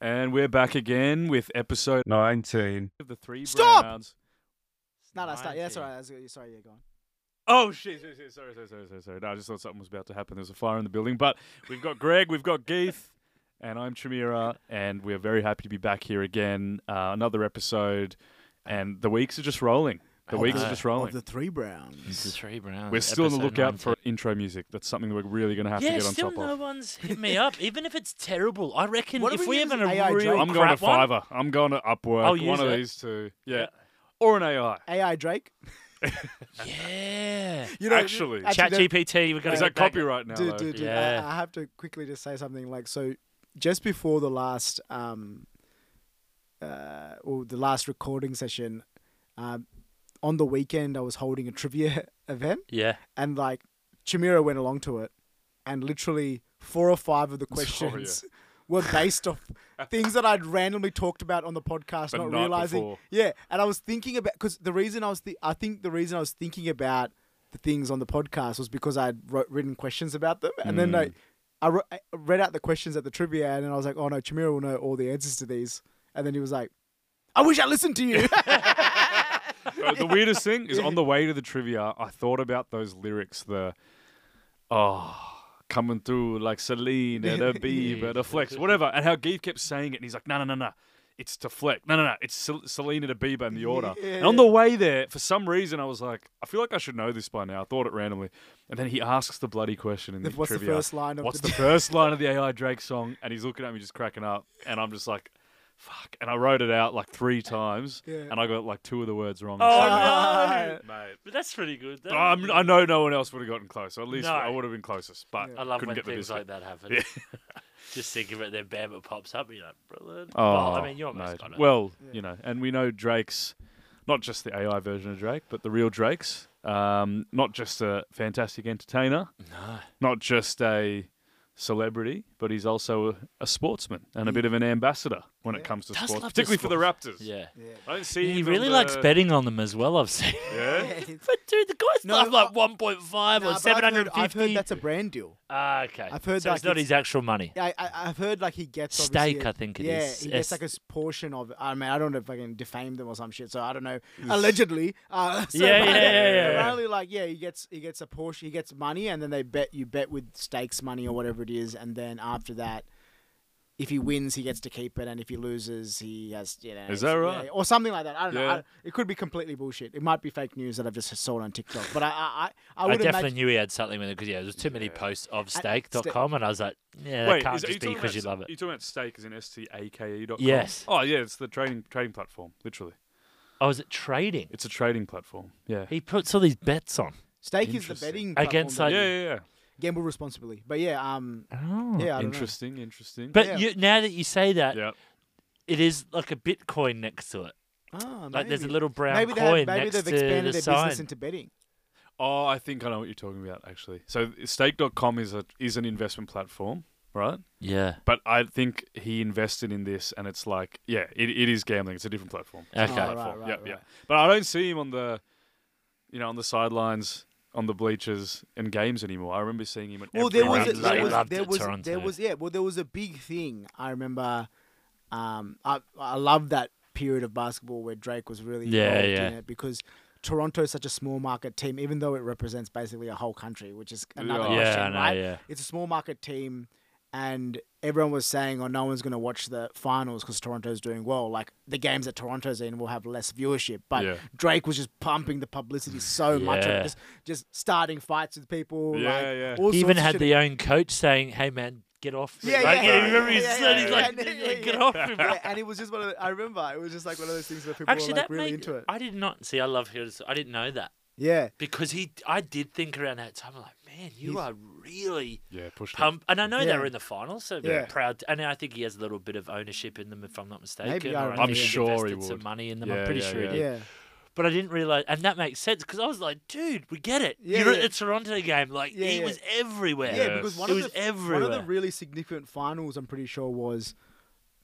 And we're back again with episode 19. of the Three Stop! Browns. No, no, start. Yeah, that's all 19. right. That's, sorry, yeah, go on. Oh shit! Sorry, sorry, sorry, sorry, sorry, sorry, sorry. No, I just thought something was about to happen. There's a fire in the building, but we've got Greg, we've got Geeth, and I'm Chimera, and we're very happy to be back here again. Uh, another episode, and the weeks are just rolling. The weeks are just rolling. Of the three Browns. It's the three Browns. We're still on the episode lookout for intro music. That's something that we're really going to have yeah, to get on still top no of. one's hit me up, even if it's terrible. I reckon What if if we we have use a AI real Drake? I'm going to crap one- Fiverr. I'm going to Upwork. I'll one use of it. these two. Yeah. Yeah. Or an AI. AI Drake. Yeah. You know, Actually. Chat the- GPT, we're going Is to that copyright now? Dude, though? dude, dude. Yeah. I, I have to quickly just say something like so. Just before the last, um, uh, or the last recording session, um, on the weekend I was holding a trivia event, Yeah. and like Chimera went along to it, and literally four or five of the Oh, yeah. questions were based off things that I'd randomly talked about on the podcast, But not, not realizing. before. Yeah, and I was thinking about because the reason I was, th- I think the reason I was thinking about the things on the podcast was because I'd wrote, written questions about them, and then Mm. I, I, wrote, I read out the questions at the trivia, and then I was like, oh no, Chimera will know all the answers to these, and then he was like, I wish I listened to you. Uh, the weirdest thing is on the way to the trivia, I thought about those lyrics. The oh, coming through like Celine and a Bieber, the flex, whatever, and how Geeth kept saying it, and he's like, no, no, no, no. It's to flex. No, no, no. It's Cel- Celine and Bieber in the order. Yeah, and on the way there, for some reason, I was like, I feel like I should know this by now. I thought it randomly. And then he asks the bloody question in the What's the trivia. first line of What's the- the first line of the AI Drake song? And he's looking at me just cracking up. And I'm just like, fuck. And I wrote it out like three times. Yeah. And I got like two of the words wrong. Oh, no. Mate. But that's pretty good. though. I'm, I know no one else would have gotten close. At least No. I would have been closest, but I love couldn't when get the things biscuit. like that happen. Yeah. Just think of it, then bam, it pops up. And you're like, brilliant. Oh, well, I mean, you almost mate. got it. Well, Yeah. you know, and we know Drake's not just the AI version of Drake, but the real Drake's. Um, not just a fantastic entertainer, no. not just a celebrity, but he's also a, a sportsman and a bit of an ambassador when it comes to Does sports, love the particularly for the Raptors. Yeah. Yeah. I don't see He him on really likes betting on them as well, I've seen. Yeah. But dude, the guy's No, not like I- 1.5 Nah, or but I've heard- 750. I've heard that's a brand deal. Ah, okay. I've heard so like it's not it's- his actual money. Yeah, I, I, I've heard like he gets Stake, obviously a- I think it yeah, is. he gets S- like a s- portion of. I mean, I don't know if I can defame them or some shit. So I don't know. Allegedly, uh, so Yeah, but yeah, yeah, yeah, yeah. Apparently, like yeah, he gets he gets a portion. He gets money, and then they bet you bet with stakes money or whatever it is, and then after that. If he wins, he gets to keep it, and if he loses, he has you know. Is that yeah, right? or something like that. I don't know. I, it could be completely bullshit. It might be fake news that I've just saw on TikTok. But I, I, I, I I, definitely imagine. knew he had something with it because yeah, there's too many Yeah. posts of Ste- stake.com and I was like, yeah, that Wait, can't is, just be because you love it. You talking about stake as in S T A K E dot com? Yes. Oh yeah, it's the trading trading platform. Literally, Oh, is it trading? it's a trading platform. Yeah. He puts all these bets on. Stake is the betting Against, platform like- yeah, yeah, yeah. Gamble responsibly. But yeah, um, Oh. yeah, I know. Interesting, interesting. But Yeah. you, now that you say that, yeah. it is like a Bitcoin next to it. Oh, Like there's a little brown maybe they coin have, maybe next they've to expanded the their sign. business into betting. Oh, I think I know what you're talking about actually. So stake.com is a is an investment platform, right? yeah. But I think he invested in this and it's like, yeah, it, it is gambling. It's a different platform. It's Okay. different Oh, right, platform. right, yep, right. yep. But I don't see him on the you know, on the sidelines, on the bleachers in games anymore. I remember seeing him at Well, there was, a, there was, there was, Toronto. there was, yeah. Well, there was a big thing. I remember. Um, I I love that period of basketball where Drake was really Yeah, involved yeah. in it because Toronto is such a small market team, even though it represents basically a whole country, which is another Yeah. Yeah, question, I know, right? yeah. It's a small market team, and everyone was saying, "Oh, no one's going to watch the finals because Toronto's doing well. Like the games that Toronto's in will have less viewership." But Yeah. Drake was just pumping the publicity so much, of it, Yeah. just just starting fights with people. Yeah, like, yeah. all He even had the own coach saying, "Hey man, get off." Yeah, like, yeah, you remember yeah, said, yeah, he's yeah, like, yeah, yeah, "Get yeah. off me, yeah, and it was just one of the, I remember it was just like one of those things where people Actually, were like that really made, into it. I did not see. I love his. I didn't know that Yeah, because he. I did think around that time. I'm like, man, you He's- are really Yeah, pushed it. pumped. And I know they Yeah. were in the finals, so Yeah. proud. And I think he has a little bit of ownership in them, if I'm not mistaken. Maybe, I or don't I know. think I'm he's sure he invested some money in them. Yeah, I'm pretty yeah, sure yeah. he did. yeah. But I didn't realize, and that makes sense because I was like, dude, we get it. Yeah, You're yeah. at a Toronto game, like Yeah, he yeah. was everywhere. Yeah, Yes. because one It of was the one of the really significant finals, I'm pretty sure, was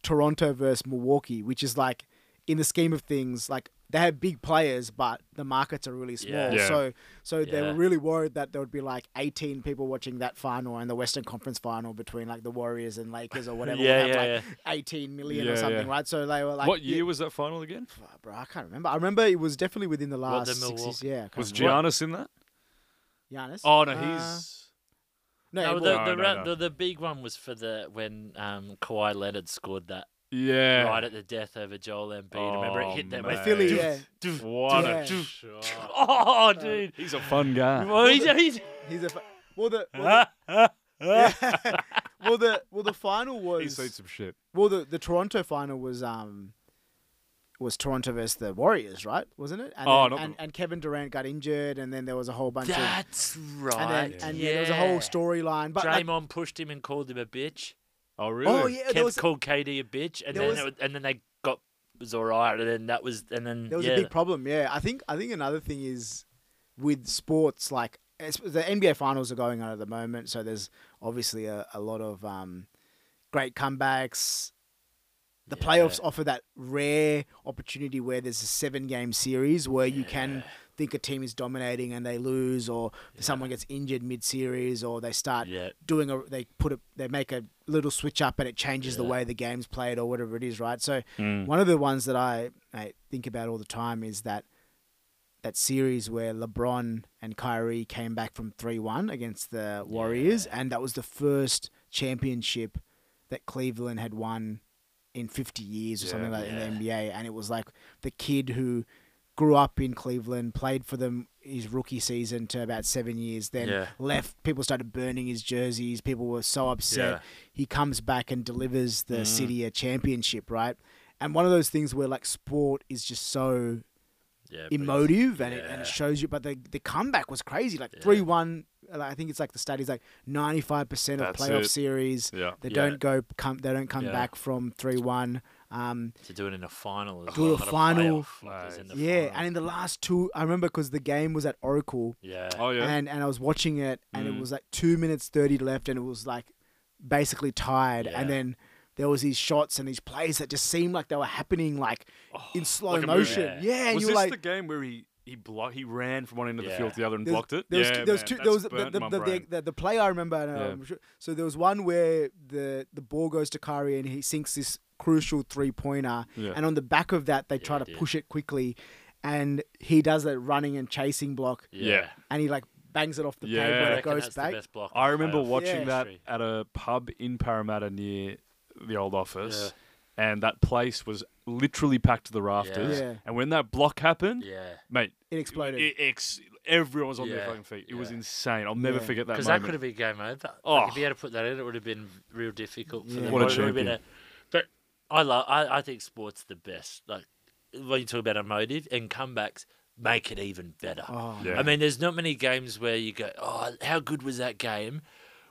Toronto versus Milwaukee, which is like in the scheme of things, like they have big players, but the markets are really small. Yeah. Yeah. So so they were really worried that there would be like 18 people watching that final and the Western Conference final between like the Warriors and Lakers or whatever. would Yeah, have, yeah, like 18 million Yeah, or something, yeah. right? So they were like, what yeah, year was that final again? bro, I can't remember. I remember it was definitely within the What, last the six years. Yeah, Was remember. Giannis in that? Giannis? Oh no, Uh, he's no, No, the, No, the, no, no. the the big one was for the when um, Kawhi Leonard scored that yeah. right at the death over Joel Embiid. Remember it Oh, hit that mate. way. Philly, Dude, yeah. What Yeah. a shot. Oh, dude. He's a fun guy. Well, he's, he's, He's a fa- well the well the, well the well the final was He's seen some shit. Well, the, the Toronto final was um was Toronto versus the Warriors, right? Wasn't it? And Oh, then, not and, the- and Kevin Durant got injured, and then there was a whole bunch of That's right. and then and yeah. there was a whole storyline. But like, Draymond pushed him and called him a bitch. Oh really? oh yeah, Kev was called KD a bitch, and then was- it and then they got it was all right, and then that was and then there was yeah, a big problem. Yeah, I think I think another thing is with sports like the NBA finals are going on at the moment, so there's obviously a, a lot of um, great comebacks. The Yeah. playoffs offer that rare opportunity where there's a seven game series where you can think a team is dominating and they lose, or someone gets injured mid series, or they start yeah, doing a they put a they make a little switch up and it changes the way the game's played or whatever it is, right? So Mm. one of the ones that I, I think about all the time is that that series where LeBron and Kyrie came back from three one against the Warriors, and that was the first championship that Cleveland had won in fifty years or something like that in the NBA, and it was like the kid who grew up in Cleveland, played for them his rookie season to about seven years, then Yeah. left. People started burning his jerseys. People were so upset. Yeah. He comes back and delivers the Mm. city a championship, right? And one of those things where like sport is just so yeah, emotive and, it, and it shows you. But the the comeback was crazy, like three one. I think it's like the studies like ninety five percent of That's playoff it. series Yeah. they don't go come they don't come back from three one. Um, to do it in a final as Do well. a not final. playoff, like in the yeah, final. and in the last two, I remember because the game was at Oracle, yeah, Oh yeah. and and I was watching it, and it Mm. was like two minutes thirty left, and it was like basically tied, Yeah. and then there was these shots and these plays that just seemed like they were happening like in slow Oh, like a movie. motion. Yeah. Yeah, was you this like. the game where he he blocked he ran from one end of the Yeah. field to the other and there was- blocked it? There was, yeah, there was man, two. that's There was the the, the, the, the, the play I remember. And Yeah. Sure, so there was one where the the ball goes to Kyrie and he sinks this crucial three pointer, Yeah. and on the back of that they Yeah, try to did. push it quickly, and he does that running and chasing block, Yeah. and he like bangs it off the Yeah. pavement I and it goes back. The best block I remember playoff watching Yeah. that at a pub in Parramatta near the old office, Yeah. and that place was literally packed to the rafters. Yeah. And when that block happened, Yeah, mate, It exploded. It, ex- everyone was on their fucking feet. It was insane. I'll never Yeah. forget that because that could have been game over. Oh. Like, if you oh. had to put that in, it would have been real difficult for Yeah. them. What a It would have been champion. But I love. I, I think sports the best. Like when you talk about emotive and comebacks, make it even better. oh, Yeah. I mean, there's not many games where you go, "Oh, how good was that game?"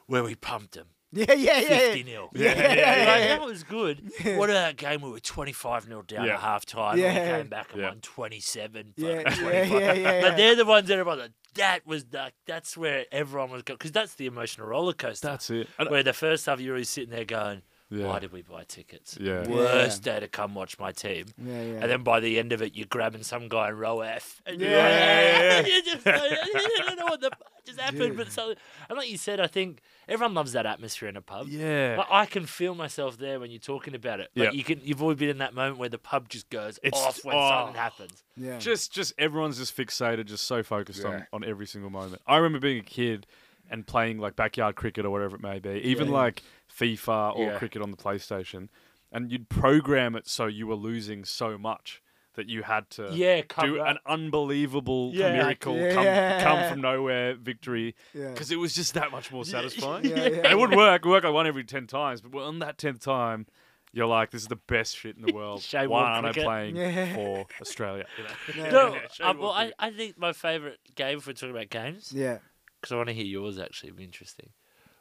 Where we pumped them yeah, yeah, yeah, fifty yeah. nil. Yeah, yeah, Like, yeah. that was good. Yeah. What about that game where we were twenty five 0 down Yeah. at half time? Yeah. And we came back and Yeah. won twenty seven. Yeah, yeah, yeah, yeah, yeah. But they're the ones that are like, that was the, that's where everyone was going because that's the emotional roller coaster. That's it. And- where the first half you're always sitting there going, yeah. why did we buy tickets? Yeah. Worst day to come watch my team. Yeah, yeah. And then by the end of it, you're grabbing some guy in row F. And you're Yeah, like, yeah, yeah. you just like, I don't know what the just happened. Dude. But so, and like you said, I think everyone loves that atmosphere in a pub. yeah. Like, I can feel myself there when you're talking about it. Like Yeah. you can, you've always been in that moment where the pub just goes It's- off when oh. something happens. yeah. just just everyone's just fixated, just so focused Yeah. on, on every single moment. I remember being a kid and playing like backyard cricket or whatever it may be, even Yeah. like FIFA or Yeah. cricket on the PlayStation, and you'd program it so you were losing so much that you had to Yeah, do back. an unbelievable Yeah. miracle Yeah. come, come from nowhere victory yeah. because it was just that much more satisfying. Yeah, yeah, And it would work, work like one every ten times, but on that tenth time. You're like, this is the best shit in the world. Why aren't I playing Yeah. for Australia? You know? Yeah. No, Yeah, Shane uh, well, I. I think my favourite game, if we're talking about games, yeah. Because I want to hear yours actually, it'd be interesting.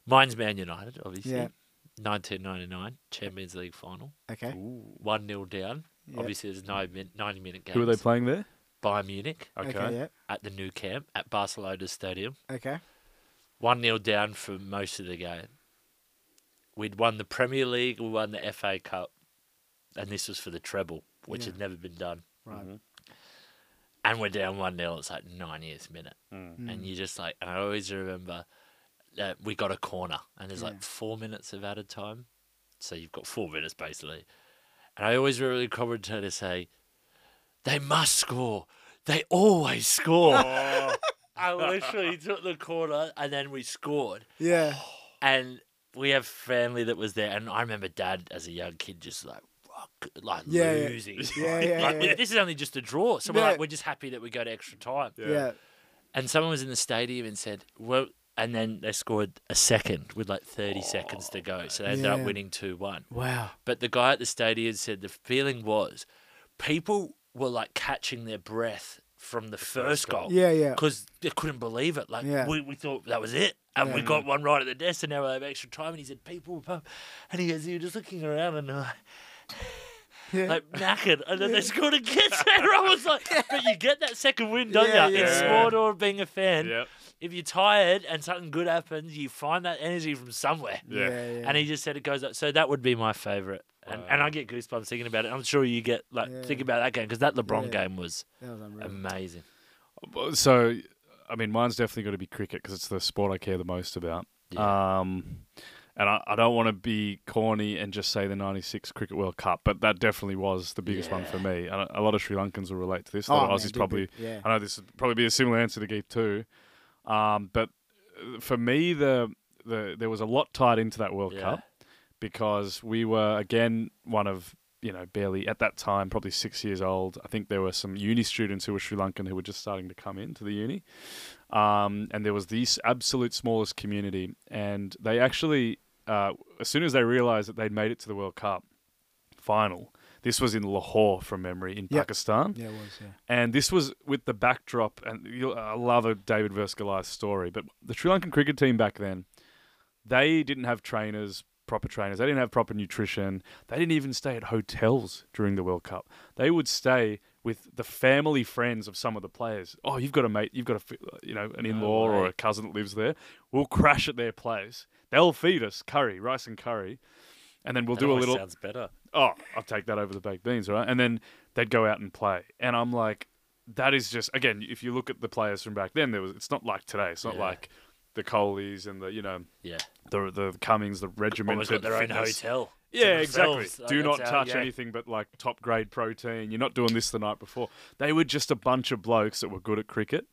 Mine's Man United, obviously. Yeah. 1999 Champions League final. Okay. 1 0 down. Yeah. Obviously, there's no min- 90 minute games. Who are they playing there? Bayern Munich Okay. Okay. Yeah. at the Nou Camp at Barcelona Stadium. Okay. 1 0 down for most of the game. We'd won the Premier League, we won the FA Cup, and this was for the treble, which Yeah. had never been done. Right. Mhm. And we're down one 0 It's like 90th minute, Mm. and you just like. And I always remember that we got a corner, and there's Yeah. like four minutes of added time, so you've got four minutes basically. And I always remember the commentator say, "They must score. They always score." Oh, I literally took the corner, and then we scored. Yeah. and we have family that was there, and I remember Dad as a young kid just like rock, like Yeah, yeah. losing. Yeah, like, yeah, like, yeah. This is only just a draw, so we're Yeah. like we're just happy that we go to extra time. Yeah. And someone was in the stadium and said, "Well," and then they scored a second with like thirty seconds to go, so they ended up winning two one. Wow. But the guy at the stadium said the feeling was people were like catching their breath from the first goal Yeah, yeah. because they couldn't believe it. Like Yeah. we, we thought that was it, and we got one right at the desk, and now we have extra time. And he said, "People," were pumped." and he goes, "You're just looking around and uh, Yeah. like knackered," and then they scored again. And I was like, "But you get that second win, don't Yeah, you? yeah, It's yeah. sport or being a fan. Yep. If you're tired and something good happens, you find that energy from somewhere." Yeah. yeah. And he just said it goes up. So that would be my favourite. And, and I get goosebumps thinking about it. I'm sure you get like Yeah. thinking about that game because that LeBron Yeah. game was that was amazing. So, I mean, mine's definitely got to be cricket because it's the sport I care the most about. Um, and I, I don't want to be corny and just say the '96 Cricket World Cup, but that definitely was the biggest one for me. And a a lot of Sri Lankans will relate to this. A Oh, lot of Aussies probably. yeah. I know this would probably be a similar answer to Geeth too. Um, but uh, for me, the the there was a lot tied into that World Yeah. Cup because we were again one of you know barely at that time probably six years old. I think there were some uni students who were Sri Lankan who were just starting to come into the uni, um, and there was this absolute smallest community, and they actually uh, as soon as they realised that they'd made it to the World Cup final. This was in Lahore, from memory, in Yep. Pakistan. Yeah, it was. Yeah. And this was with the backdrop, and you'll, I love a David versus Goliath story, but the Sri Lankan cricket team back then, they didn't have trainers, proper trainers. They didn't have proper nutrition. They didn't even stay at hotels during the World Cup. They would stay with the family friends of some of the players. Oh, you've got a mate, you've got a, you know, an in-law or a cousin that lives there. We'll crash at their place. They'll feed us curry, rice and curry, and then we'll That do a little Sounds better. oh, I'll take that over the baked beans, right? And then they'd go out and play. And I'm like, that is just again, if you look at the players from back then, there was it's not like today. It's not Yeah. like the Coleys and the you know Yeah. the the Cummins, the regimented got their own hotel. Yeah, exactly. Do not touch yeah. anything but like top grade protein. You're not doing this the night before. They were just a bunch of blokes that were good at cricket,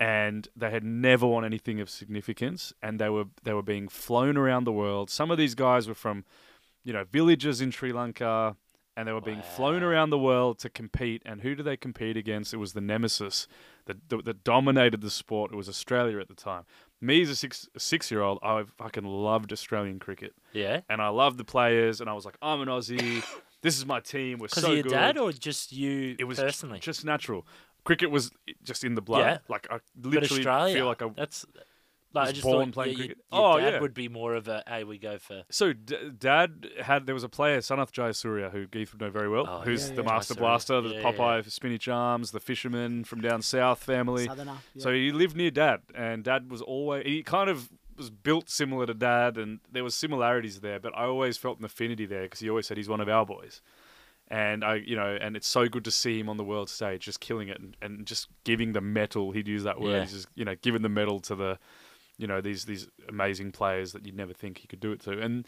and they had never won anything of significance. And they were they were being flown around the world. Some of these guys were from, you know, villages in Sri Lanka, and they were being flown around the world to compete. And who do they compete against? It was the nemesis that that, that dominated the sport. It was Australia at the time. Me as a six six year old, I fucking loved Australian cricket Yeah. and I loved the players, and I was like, I'm an Aussie. this is my team. We're so of your good. dad or just you it was personally? just natural. Cricket was just in the blood. Yeah. Like I literally Australia, feel like I. that's like I was just born thought playing yeah, cricket. Your, your Oh, dad yeah. would be more of a hey, we go for So d- dad had there was a player Sanath Jayasuriya who Geeth would know very well, Oh, who's yeah, the yeah. master Jayasuriya. blaster, the Yeah, Popeye spinach arms, the fisherman from down south family. Southerner. Yeah. So he lived near dad, and dad was always he kind of was built similar to dad, and there was similarities there. But I always felt an affinity there because he always said he's one of our boys, and I, you know, and it's so good to see him on the world stage, just killing it and, and just giving the medal. He'd use that word. Yeah. He's just you know giving the medal to the, you know, these these amazing players that you'd never think he could do it to, and.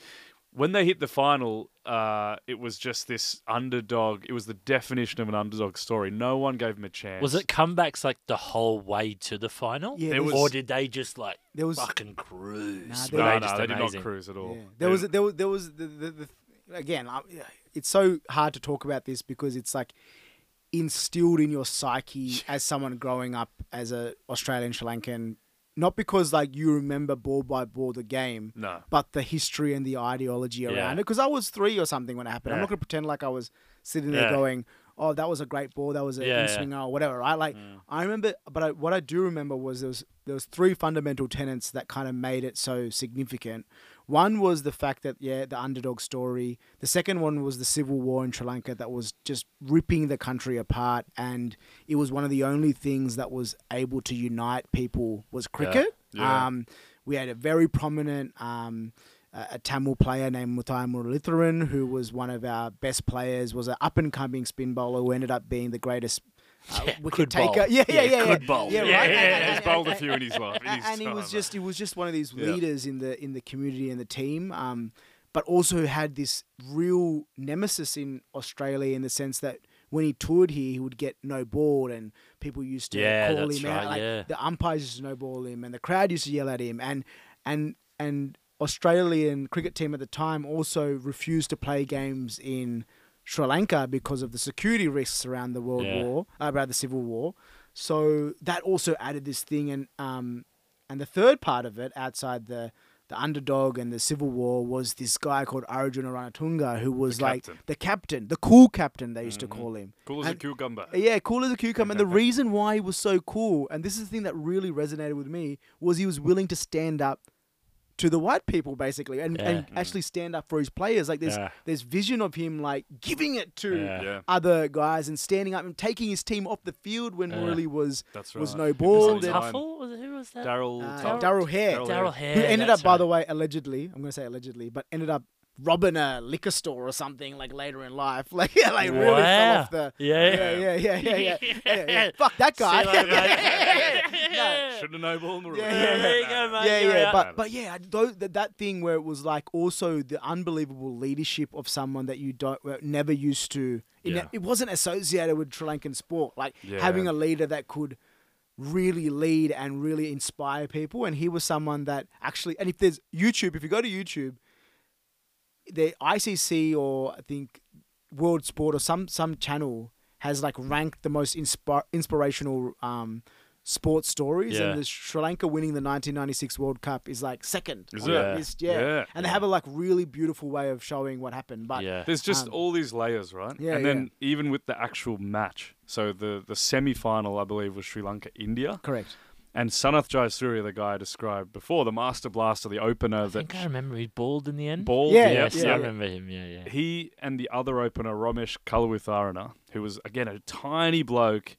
When they hit the final, uh, it was just this underdog. It was the definition of an underdog story. No one gave him a chance. Was it comebacks like the whole way to the final? Yeah, There there was- or did they just like there was fucking cruise? Nah, Were there- No, they no, they did not cruise at all. Yeah. There They- was there was there was the, the, the again. I, it's so hard to talk about this because it's like instilled in your psyche as someone growing up as a Australian Sri Lankan. Not because like you remember ball by ball the game, no. but the history and the ideology around Yeah. it. Because I was three or something when it happened. I'm not to pretend like I was sitting there Yeah. going, "Oh, that was a great ball. That was an Yeah, in yeah. swinger or whatever." Right? Like mm. I remember, but I, what I do remember was there was there was three fundamental tenets that kind of made it so significant. One was the fact that yeah, the underdog story. The second one was the civil war in Sri Lanka that was just ripping the country apart, and it was one of the only things that was able to unite people was cricket. Yeah. Um, we had a very prominent um, a a Tamil player named Muttiah Muralitharan, who was one of our best players, was an up and coming spin bowler who ended up being the greatest uh, Yeah, wicket could bowl. taker. Yeah, yeah, Yeah, yeah, yeah. could bowl. Yeah, Yeah, right. yeah, And- yeah, He's bowled a few in his life. In his and he was just he was just one of these Yeah. leaders in the in the community and the team um but also had this real nemesis in Australia in the sense that when he toured here he would get no ball and people used to Yeah, call that's him out like yeah. the umpires used to no ball him and the crowd used to yell at him and and and Australian cricket team at the time also refused to play games in Sri Lanka because of the security risks around the World Yeah. War, uh, around the Civil War. So that also added this thing, and um, and the third part of it, outside the the underdog and the Civil War, was this guy called Arjuna Ranatunga, who was The like the captain, the cool captain they used Mhm. to call him. cool as a cucumber. Yeah, cool as a cucumber. and the reason why he was so cool, and this is the thing that really resonated with me, was he was willing to stand up to the white people basically and, and Yeah. actually stand up for his players. Like there's Yeah. there's vision of him like giving it to Yeah. Yeah, other guys and standing up and taking his team off the field when Yeah. really was that's right. was no He was ball. on Then- time. Taufel? Was it, who was that? Darrell. uh, Darrell Hair, Darrell Darrell Hair. who ended up, that's by the way, allegedly, I'm going to say allegedly, but ended up robbing a liquor store or something like later in life. Like, yeah, like really fell off the. Yeah. Yeah, yeah, yeah, yeah, yeah. yeah, yeah. Fuck that guy. See you later, mate. No. Shouldn't have no ball in the room. Yeah, yeah, There you go, mate. yeah, You're yeah, out. but but yeah, though that, that thing where it was like also the unbelievable leadership of someone that you don't were never used to. It, Yeah. it wasn't associated with Sri Lankan sport, like Yeah. having a leader that could really lead and really inspire people. And he was someone that actually, and if there's YouTube, if you go to YouTube, the ICC or I think World Sport or some some channel has like ranked the most inspi- inspirational um, sports stories, Yeah. and the Sri Lanka winning the 1996 World Cup is like second. Is on it? that list, yeah. Yeah. and they have a like really beautiful way of showing what happened. But yeah. There's just Um, all these layers, right? yeah, and then even with the actual match, so the the semi final, I believe, was Sri Lanka India, correct. And Sanath Jayasuriya, the guy I described before, the master blaster, the opener I that think I remember he balled in the end. ball. Yeah, yes, yeah, I remember him. Yeah, yeah. He and the other opener, Ramesh Kaluwitharana, who was again a tiny bloke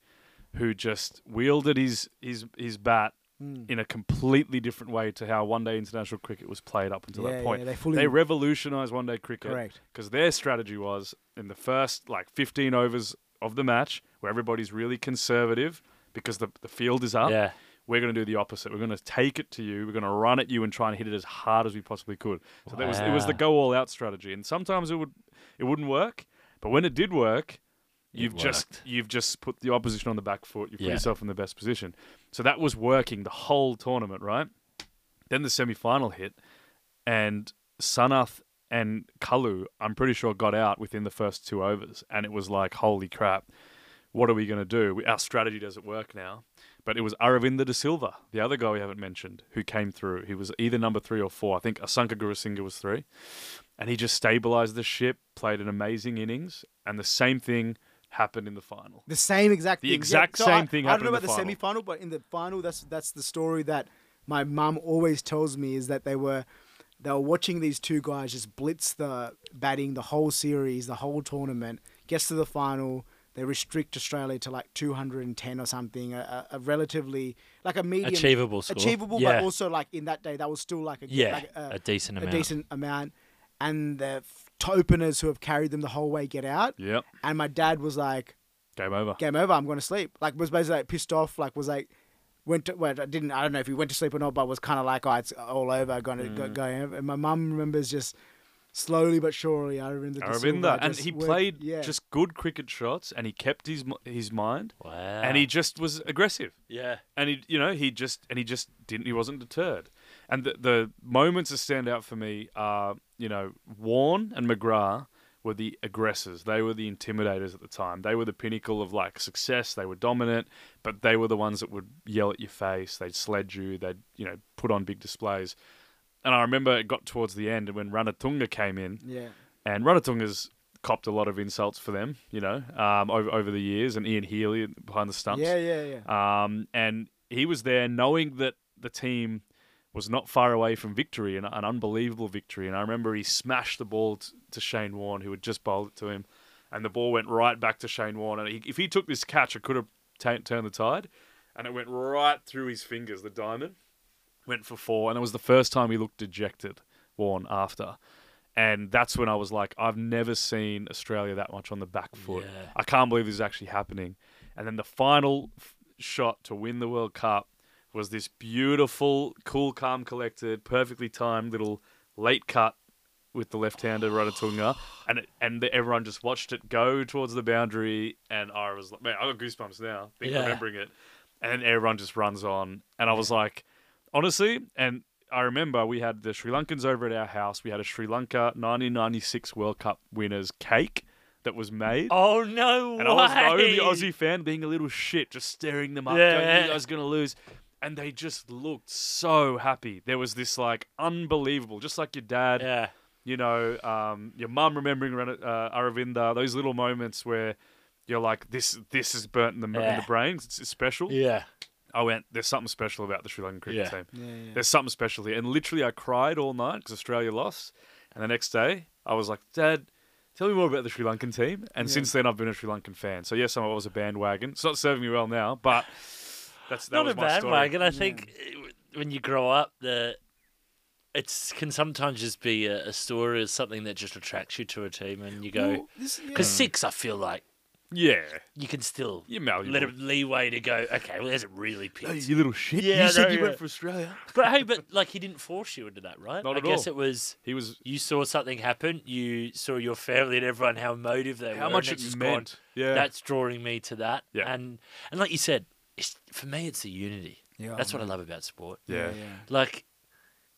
who just wielded his his his bat Mm. in a completely different way to how one day international cricket was played up until yeah, that point. yeah, they fully They revolutionized one day cricket correct. because their strategy was in the first like 15 overs of the match where everybody's really conservative because the, the field is up. Yeah. We're going to do the opposite. We're going to take it to you. We're going to run at you and try and hit it as hard as we possibly could. So that was it was the go all out strategy. And sometimes it would it wouldn't work, but when it did work, you've just you've just put the opposition on the back foot. You put Yeah. yourself in the best position. So that was working the whole tournament, right? Then the semi final hit, and Sanath and Kalu, I'm pretty sure, got out within the first two overs, and it was like, holy crap, what are we going to do? Our strategy doesn't work now. But it was Aravinda de Silva, the other guy we haven't mentioned, who came through. He was either number three or four. I think Asanka Gurusinha was three. And he just stabilized the ship, played an amazing innings, and the same thing happened in the final. The same exact The thing. exact so same I, thing I don't know about the the, semi-final, but in the final, that's that's the story that my mum always tells me is that they were they were watching these two guys just blitz the batting the whole series, the whole tournament. Gets to the final, they restrict Australia to like 210 or something, a, a, a relatively like a medium Achievable score. achievable, yeah. but also like in that day that was still like a yeah, like a, a decent a amount. decent amount. And the f- openers who have carried them the whole way get out. Yep. And my dad was like, Game over. game over. I'm going to sleep. Like was basically like pissed off. Like was like went to well, I didn't. I don't know if he went to sleep or not, but was kind of like, oh, it's all over. Going to go, Mm. going over. And my mum remembers just slowly but surely. Aravinda. de Silva Aravinda. And just he went- played yeah. just good cricket shots, and he kept his his mind, Wow. and he just was aggressive. yeah. and he you know he just and he just didn't he wasn't deterred and the, the moments that stand out for me are you know warne and mcgrath were the aggressors they were the intimidators at the time they were the pinnacle of like success they were dominant but they were the ones that would yell at your face they'd sled you they'd you know put on big displays and i remember it got towards the end when ranatunga came in yeah. and Ranatunga's copped a lot of insults for them, you know, um, over over the years, and Ian Healy behind the stumps. Yeah, yeah, yeah. Um, and he was there knowing that the team was not far away from victory, an, an unbelievable victory. And I remember he smashed the ball t- to Shane Warne, who had just bowled it to him, and the ball went right back to Shane Warne. And he, if he took this catch, it could have ta turned the tide. And it went right through his fingers, the diamond. Went for four, and it was the first time he looked dejected, Warne, after. And that's when I was like, I've never seen Australia that much on the back foot. Yeah. I can't believe this is actually happening. And then the final f- shot to win the World Cup was this beautiful, cool, calm, collected, perfectly timed little late cut with the left-hander Ranatunga, and it, and the, everyone just watched it go towards the boundary, and I was like, man, I got goosebumps now, Yeah. remembering it, and then everyone just runs on, and I was like, honestly, and I remember we had the Sri Lankans over at our house. We had a Sri Lanka 1996 World Cup winners cake that was made. Oh no And I was the only. Aussie fan being a little shit, just staring them up, Yeah. going, you guys going to lose. And they just looked so happy. There was this, like, unbelievable, just like your dad, Yeah. you know, um, your mum remembering uh, Aravinda, those little moments where you're like, this this is burnt in the, in Yeah. the brain. It's, it's special. Yeah. I went, there's something special about the Sri Lankan cricket Yeah. team. Yeah, yeah. There's something special here. And literally, I cried all night because Australia lost. And the next day, I was like, Dad, tell me more about the Sri Lankan team. And Yeah. since then, I've been a Sri Lankan fan. So, yes, I was a bandwagon. It's not serving me well now, but that's that Not was a my story. bandwagon. I think uh, when you grow up, the it's can sometimes just be a, a story or something that just attracts you to a team, and you go Well, yeah. because six, I feel like Yeah. you can still You're malleable. let it leeway to go. Okay, well, there's it really Hey, picked. you little shit. Yeah, I you said know, you yeah. went for Australia. But hey, but like he didn't force you into that, right? Not I at guess all. it was He was. you saw something happen. You saw your family and everyone how emotive they How were. much it it's just meant. Gone, yeah. That's drawing me to that. Yeah. And and like you said, it's, for me, it's the unity. Yeah, That's what I love about sport. yeah. yeah. Like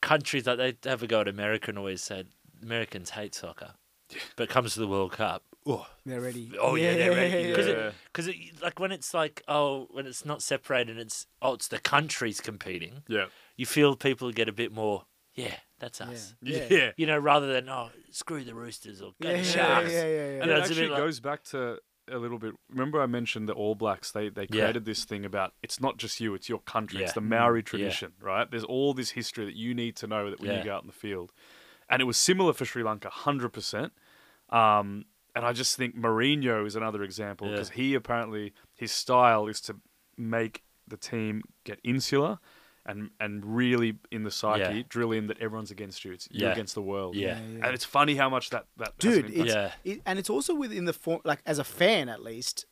countries like they have a go at America and always said Americans hate soccer, but comes to the World Cup. Oh, They're ready. oh yeah, they're ready. Because Yeah. because like when it's like oh when it's not separated, it's oh it's the countries competing. Yeah. You feel people get a bit more. Yeah, that's us. Yeah. Yeah. You know, rather than oh screw the Roosters or go Yeah, the yeah, Sharks. yeah, yeah, yeah. And And it it's a bit actually like- goes back to a little bit. Remember, I mentioned the All Blacks. They they Yeah. created this thing about it's not just you; it's your country. It's the Maori tradition, right? There's all this history that you need to know that when Yeah. you go out in the field, and it was similar for Sri Lanka, hundred percent. Um, And I just think Mourinho is another example Yeah. because he apparently his style is to make the team get insular. And, and really in the psyche, Yeah. drill in that everyone's against you. It's you against the world. Yeah. And it's funny how much that that Dude, impact. it's, Yeah. it, and it's also within the form, like as a fan at least,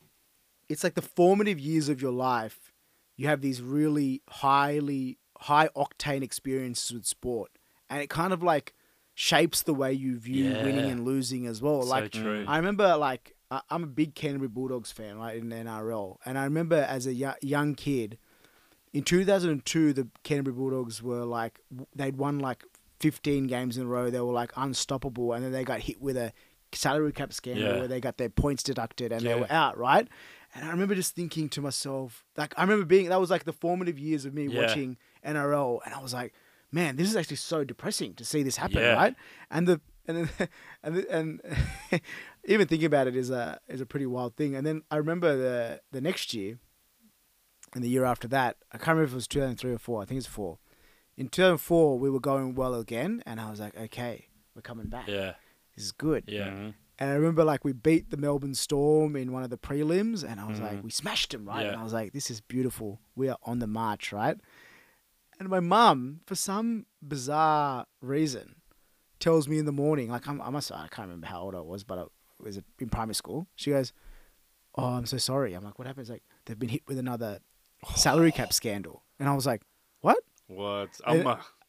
it's like the formative years of your life. You have these really highly high octane experiences with sport, and it kind of like shapes the way you view winning and losing as well. So like true. I remember, like I- I'm a big Canterbury Bulldogs fan, right in the NRL, and I remember as a young kid, in 2002, the Canterbury Bulldogs were like they'd won like 15 games in a row. They were like unstoppable, and then they got hit with a salary cap scandal Yeah. where they got their points deducted and they were out, right? And I remember just thinking to myself, like I remember being that was like the formative years of me Yeah. watching NRL, and I was like, man, this is actually so depressing to see this happen, Yeah. right? And the and then, and the, and even thinking about it is a is a pretty wild thing. And then I remember the the next year, and the year after that, I can't remember if it was 2003 or four. I think it's four. In 2004, we were going well again, and I was like, okay, we're coming back. Yeah. This is good. Yeah. Mhm. And I remember like we beat the Melbourne Storm in one of the prelims, and I was like, Mhm. we smashed them, right? Yeah. And I was like, this is beautiful. We are on the march, right? And my mum, for some bizarre reason, tells me in the morning, like I'm, I must, I can't remember how old I was, but I was in primary school. She goes, "Oh, I'm so sorry." I'm like, "What happened?" It's like they've been hit with another salary cap scandal, and I was like, "What?" What? And-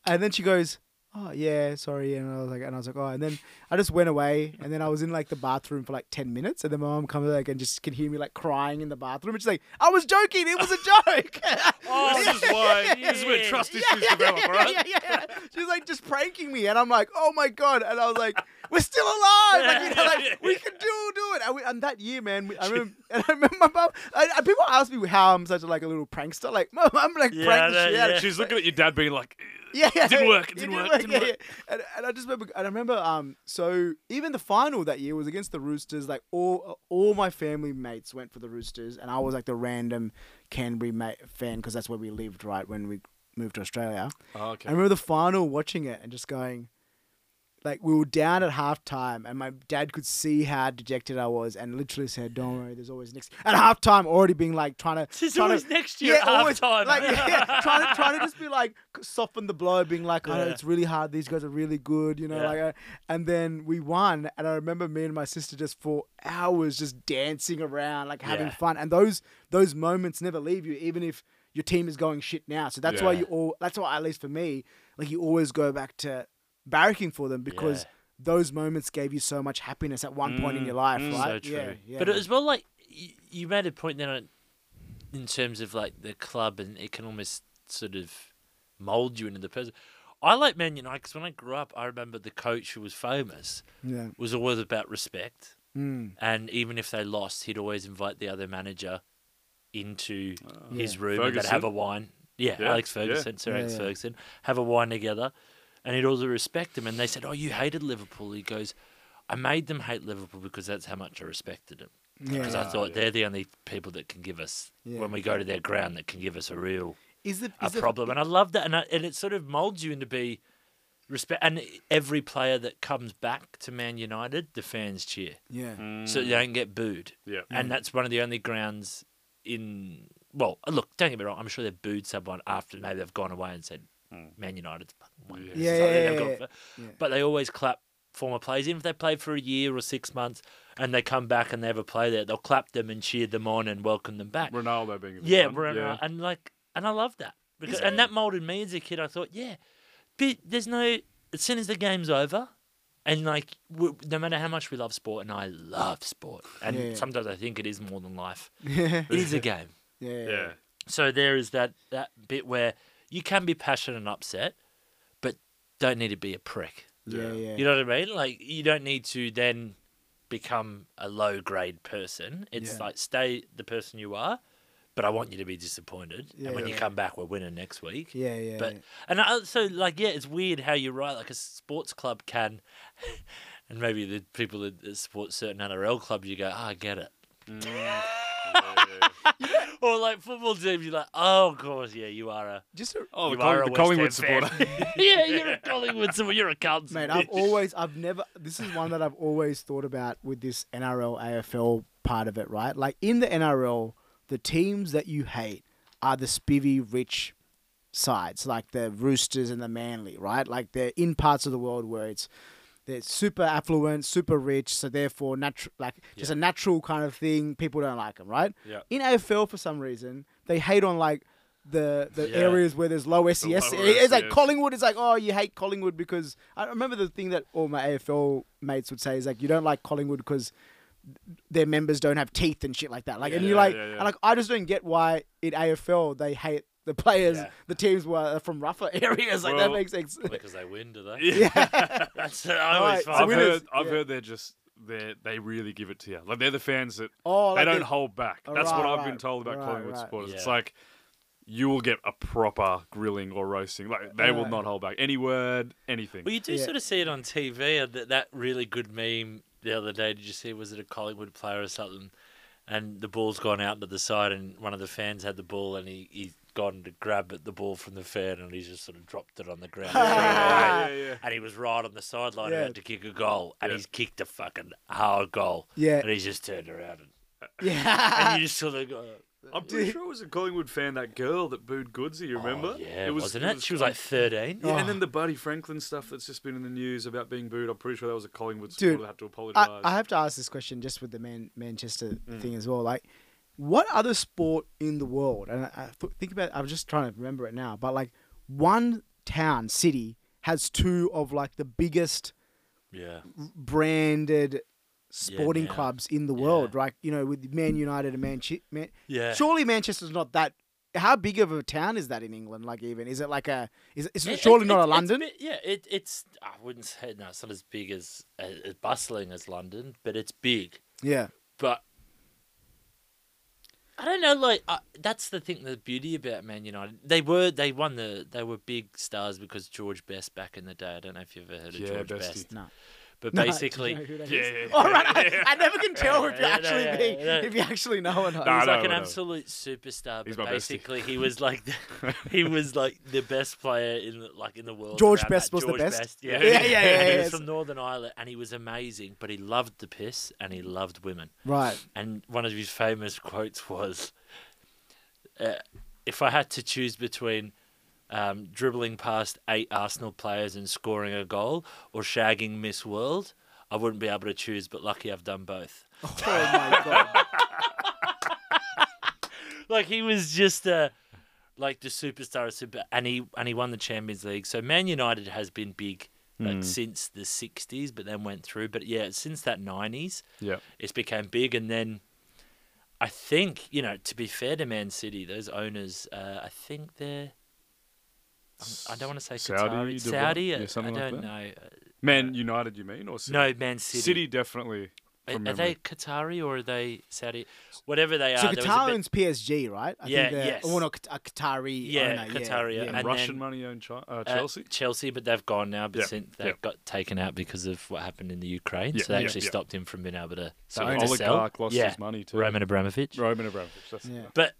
And then she goes, "Oh yeah, sorry." And I was like, and I was like, "Oh." And then I just went away, and then I was in like the bathroom for like ten minutes, and then my mom comes like and just can hear me like crying in the bathroom. And she's like, "I was joking. It was a joke." Oh, this is why. This is where trust issues yeah, develop, right? yeah, yeah, yeah. She was like just pranking me, and I'm like, "Oh my god!" And I was like, "We're still alive. Like, you know, like we can do do it." And, we, and that year, man, we, I remember, and I remember my mom. I, I- people ask me how I'm such a, like a little prankster. Like, mom, I'm like Yeah, prank the I know, out yeah. She's looking at your dad, being like, yeah, yeah, Didn't work, it It didn't work, didn't yeah, work. yeah. And, and I just remember, and I remember, um, so even the final that year was against the Roosters. Like all, all my family mates went for the Roosters, and I was like the random Canberra mate fan because that's where we lived, right when we moved to Australia. oh, okay. I remember the final, watching it, and just going, like we were down at halftime, and my dad could see how dejected I was, and literally said, "Don't worry, there's always next." At halftime, already being like trying to. There's trying always to, next year at always, halftime. Like yeah, trying to trying to just be like soften the blow, being like, "I know Yeah. it's really hard. These guys are really good," you know. Yeah. Like, uh, and then we won, and I remember me and my sister just for hours just dancing around, like having Yeah. fun, and those those moments never leave you, even if your team is going shit now. So that's why you all. That's why at least for me, like you always go back to barracking for them because Yeah. those moments gave you so much happiness at one point in Mm, your life, mm. right? So Yeah, true. yeah. But as well, like you, you made a point then in terms of like the club, and it can almost sort of mold you into the person. I like Man United because when I grew up, I remember the coach who was famous yeah. was always about respect, Mm. and even if they lost, he'd always invite the other manager into his Yeah. room and they'd have a wine. Yeah, Yeah, Alex yeah. Ferguson, Sir Yeah, Alex yeah. Ferguson, have a wine together, and he'd also respect him. And they said, "Oh, you hated Liverpool." He goes, "I made them hate Liverpool because that's how much I respected them." Yeah. because I thought yeah. they're the only people that can give us Yeah. when we go to their ground that can give us a real Is the a is the- problem. And I love that, and I, and it sort of molds you into be respect. And every player that comes back to Man United, the fans cheer, Yeah. Mm. so they don't get booed. Yeah. And mm. that's one of the only grounds in. Well, look, don't get me wrong. I'm sure they've booed someone after maybe they've gone away and said, mm. "Man United's fucking won." Yeah. Yeah, yeah, yeah, yeah. But they always clap former players, even if they played for a year or six months, and they come back and they have a play there, they'll clap them and cheer them on and welcome them back. Ronaldo being a good Yeah, one. Bruno, yeah. and like, and I love that because, Yeah. and that molded me as a kid. I thought, yeah, but there's no as soon as the game's over, and like, w- no matter how much we love sport, and I love sport, and Yeah. sometimes I think it is more than life. It is a game. Yeah. yeah. So there is that that bit where you can be passionate and upset, but don't need to be a prick. Yeah. Yeah. You know what I mean? Like you don't need to then become a low grade person. It's Yeah. like stay the person you are, but I want you to be disappointed. Yeah, and when you come back, we're winning next week. Yeah. Yeah. But yeah. and I, so like yeah, it's weird how you're right. Like a sports club can, and maybe the people that that support certain NRL clubs, you go, oh, I get it. Mm. Or like football teams, you're like, oh, of course, yeah, you are a just a, Oh, you the, are a the West Collingwood supporter. yeah, you're a Collingwood supporter. You're a Carlton Mate. I've always, I've never. This is one that I've always thought about with this NRL AFL part of it, right? Like in the NRL, the teams that you hate are the spivvy rich sides, like the Roosters and the Manly, right? Like they're in parts of the world where it's they're super affluent, super rich, so therefore natural, like just a natural kind of thing. People don't like them, right? Yeah. In AFL, for some reason, they hate on like the the Yeah. areas where there's low SES. it's like Collingwood is like, oh, you hate Collingwood because I remember the thing that all my AFL mates would say is like, you don't like Collingwood because their members don't have teeth and shit like that. Like, and you're like, yeah, yeah. and like, I just don't get why in AFL they hate the players, Yeah. the teams were uh, from rougher areas. Like that makes sense. because they win, do they? yeah. That's I always Right, so find. I've heard, I've yeah. heard they're just they they really give it to you. Like they're the fans that Oh, they like don't they- hold back. Oh, That's what I've been told about right, Collingwood right. supporters. It's like you will get a proper grilling or roasting. Like they will not hold back. Any word, anything. Well, you do Yeah. sort of see it on TV. Uh, that, that really good meme the other day. Did you see? Was it a Collingwood player or something? And the ball's gone out to the side, and one of the fans had the ball, and he he's gone to grab at the ball from the fan, and he's just sort of dropped it on the ground. yeah, yeah, yeah. And he was right on the sideline Yeah. about to kick a goal, and Yeah. he's kicked a fucking hard goal. Yeah. And he's just turned around, and, Yeah. and you just sort of go, I'm pretty sure it was a Collingwood fan, that girl that booed Goodsy, you remember? Oh, yeah, it was, wasn't it? She was like 13. Yeah, Oh. and then the Buddy Franklin stuff that's just been in the news about being booed. I'm pretty sure that was a Collingwood Dude, supporter that had to apologise. I, I have to ask this question just with the Man- Manchester Mm. thing as well. Like, what other sport in the world? And I, I th- think about. I'm just trying to remember it now. But like, one town, city has two of like the biggest Yeah. branded sporting now. clubs in the Yeah. world. Right? You know, with Man United and Manchester. Man- Yeah. Surely Manchester's not that. How big of a town is that in England? Like, even is it like a? Is it, it's It- surely it- not it- a it's London? bit- yeah, it, it's. I wouldn't say no. It's not as big as, as as bustling as London, but it's big. yeah. But I don't know. Like uh, that's the thing. The beauty about Man United, they were they won the they were big stars because George Best back in the day. I don't know if you've ever heard of Yeah, George Bestie. Best, No. But No, do you basically, know who Yeah, is? yeah, Oh, right. I, I never can tell if you Yeah, no, actually yeah, being, if you actually know or not. Nah, he's I like an I absolute superstar. He's But my bestie. basically, he was like the, he was like the best player in the, like in the world. George around Best that. was the George best? yeah, Yeah, yeah, yeah, And he was from Northern Ireland, and he was amazing. But he loved the piss, and he loved women. Right. And one of his famous quotes was, uh, "If I had to choose between." Um, dribbling past eight Arsenal players and scoring a goal, or shagging Miss World, I wouldn't be able to choose. But lucky I've done both. Oh my god. like he was just uh like the superstar of super and he and he won the Champions League. So Man United has been big like since the sixties, but then went through. But yeah, since that nineties, Yeah. it's became big and then I think, you know, to be fair to Man City, those owners, uh, I think they're I don't want to say Saudi, Qatari, Dubai? Saudi. Yeah, uh, something I like don't that? know. Uh, Man United, you mean, or City? No, Man City. City definitely. Are, are they. Qatari or are they Saudi? Whatever they are. So there was Qatar bit- owns PSG, right? I Yeah, think they're- yes. Oh, no, a Qatari Yeah, owner. Qatari, yeah. and yeah. Russian then- money owned Chi- uh, Uh, Chelsea. Chelsea, but they've gone now. But Yeah, since they've yeah. got taken out because of what happened in the Ukraine, Yeah, so they yeah, actually yeah. stopped him from being able to, That sort of to sell. oligarch lost yeah, his money too. Roman Abramovich. Roman Abramovich. That's Yeah. But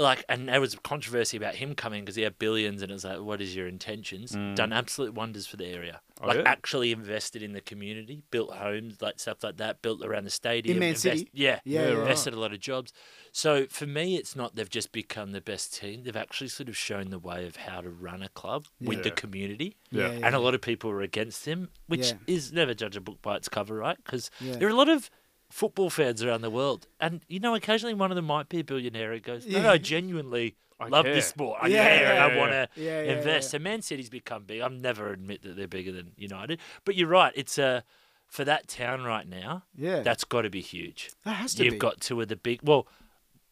like, and there was controversy about him coming because he had billions, and it was like, what is your intentions? Done absolute wonders for the area. Mm. Oh, like, yeah? actually invested in the community, built homes, like stuff like that, built around the stadium. Man invest- City? Yeah, Yeah, Yeah, yeah. invested a lot of jobs. So for me, it's not they've just become the best team. They've actually sort of shown the way of how to run a club with the community. Yeah. Yeah, And a lot of people were against him, which Yeah. is never judge a book by its cover, right? Because Yeah. there are a lot of football fans around the world, and you know, occasionally one of them might be a billionaire who goes, "No, no, genuinely I love care. this sport. I Yeah, care, yeah, I yeah. want to invest." So Man City's become big. I'm never admit that they're bigger than United, but you're right. It's a for that town right now. Yeah. That's got to be huge. That has to You've be. got two of the big, well,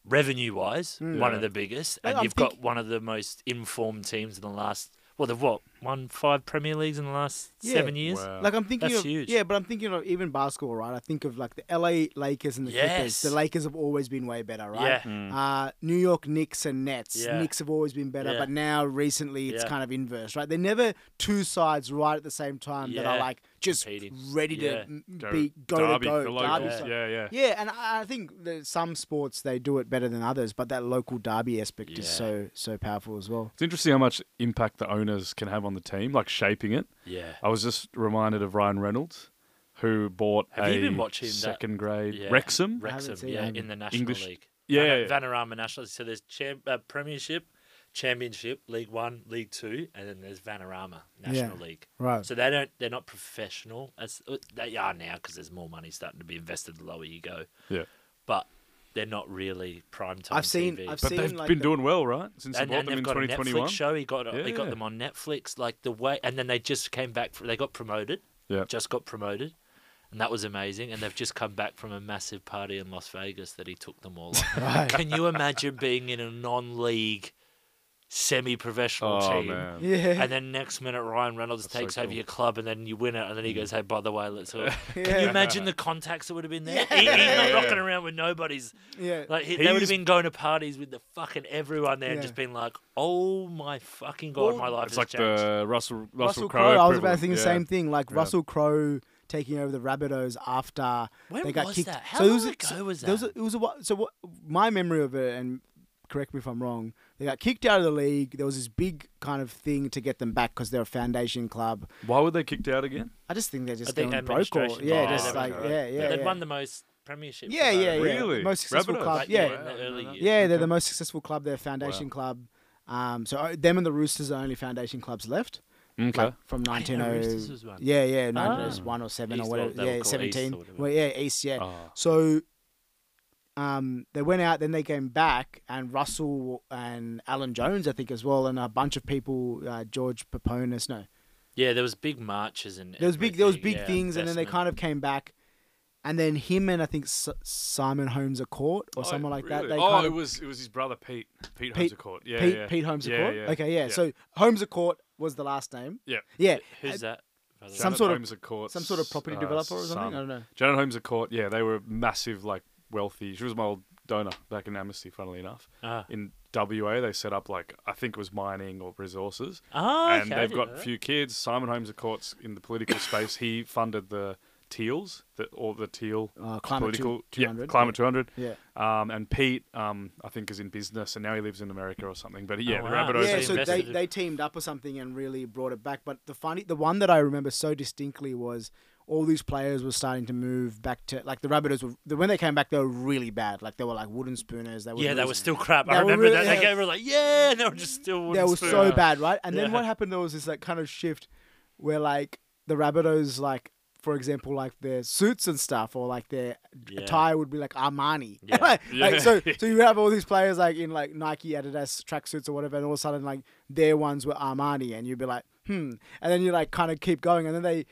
revenue wise, Mm. one of the biggest, and I'm you've got one of the most informed teams in the last. Well, they've what won five Premier Leagues in the last Yeah. seven years. Wow. Like I'm thinking That's of huge. yeah, but I'm thinking of even basketball, right? I think of like the LA Lakers and the Clippers. The Lakers have always been way better, right? Yeah. Uh, New York Knicks and Nets. Yeah. Knicks have always been better, Yeah. but now recently it's Yeah. kind of inverse, right? They're never two sides right at the same time that are like just Competing. ready to Yeah. m- Go be go Derby, to go. the Derby locals. style. Yeah, yeah. Yeah, and I I think that some sports they do it better than others, but that local derby aspect is so so powerful as well. It's interesting how much impact the owners can have on the team, like shaping it. Yeah. I was just reminded of Ryan Reynolds, who bought Have a you been watching that- second grade Yeah. Wrexham. Wrexham, yeah, it. in the National English- League. Yeah, yeah, yeah. Vanarama National. So there's champ, uh, Premiership, Championship, League One, League Two, and then there's Vanarama National League. Right. So they don't. They're not professional as uh, they are now because there's more money starting to be invested the lower you go. Yeah. But they're not really prime time I've seen- TV. I've But seen, they've like, been the- doing well, right? Since and, they bought and them they've in got a 2021. Netflix show. He got yeah. they got them on Netflix. Like the way, and then they just came back. For, they got promoted. Yeah. Just got promoted, and that was amazing. And they've just come back from a massive party in Las Vegas that he took them all. on. Right. Can you imagine being in a non-league, semi-professional Oh team? man. Yeah. And then next minute, Ryan Reynolds That's so takes over cool. your club, and then you win it, and then he mm. goes, "Hey, by the way, let's." All... Can you imagine the contacts that would have been there? He, he's not rocking around with nobodies. yeah. Like he, they would have been going to parties with the fucking everyone there, and just been like, "Oh my fucking god, Well, my life It's has like changed." the Russell Russell, Russell Crowe. Crowe. I was about to equivalent. think the same thing. Like Yeah. Russell Crowe taking over the Rabbitohs after When they got was kicked. that? How so it long was, ago so was there was that? a, it was a so what my memory of it and correct me if I'm wrong. They got kicked out of the league. There was this big kind of thing to get them back because they're a foundation club. Why were they kicked out again? I just think they're just I going broke or yeah, Oh, just okay. like Right. yeah, yeah, they've yeah. won the most premierships. Yeah, if I yeah, yeah. remember. Really? Most successful Rabbitohs? club. Like, Yeah, in the early years. Yeah, they're the most successful club. They're a foundation Wow. club. Um, so uh, them and the Roosters are the only foundation clubs left. Okay. Like from I didn't 19 know Roosters was one. Yeah, yeah, Ah. 1901 or 7 East, or or whatever. Yeah, 17. or whatever. Well, yeah, East, yeah. Oh. So um, they went out, then they came back, and Russell and Alan Jones, I think, as well, and a bunch of people, uh, George Peponis, no. Yeah, there was big marches and There was big, there was big yeah, things, and then they kind of came back. And then him and I think S- Simon Holmes à Court or Oh, someone like that. They oh, kind it was it was his brother Pete. Pete, Pete- Holmes Court. Yeah, Pete, yeah. Pete Holmes a Yeah, court. yeah, Okay, yeah. yeah. So Holmes à Court was the last name. Yeah. Yeah. Who's that? Some way? sort of- Holmes à Court. Some sort of property uh, developer or something. son. I don't know. Janet Holmes à Court. Yeah, they were massive, like wealthy. She was my old donor back in Amnesty, funnily enough. Ah. In WA. They set up like I think it was mining or resources, Oh, and okay, they've got a few kids. Simon Holmes à Court, in the political space, he funded the Teals, the, or the Teal Uh, Climate two- political 200. yeah, Climate 200. Yeah. Um, and Pete, um, I think, is in business, and now he lives in America or something. But yeah, Oh, the wow. Rabbitohs. yeah, so they, they teamed up or something and really brought it back. But the funny, the one that I remember so distinctly was all these players were starting to move back to like the Rabbitohs. Were, when they came back, they were really bad. Like they were like wooden spooners. They were Yeah, they were still crap. I remember really- that. They yeah. gave like, yeah, and they were just still. They were so bad, right? And then what happened? There was this like kind of shift where like the Rabbitohs, like for example, like their suits and stuff, or like their Yeah. attire would be like Armani. Yeah. like, Yeah. so, so you have all these players like in like Nike, Adidas tracksuits or whatever, and all of a sudden like their ones were Armani, and you'd be like, hmm, and then you like kind of keep going, and then they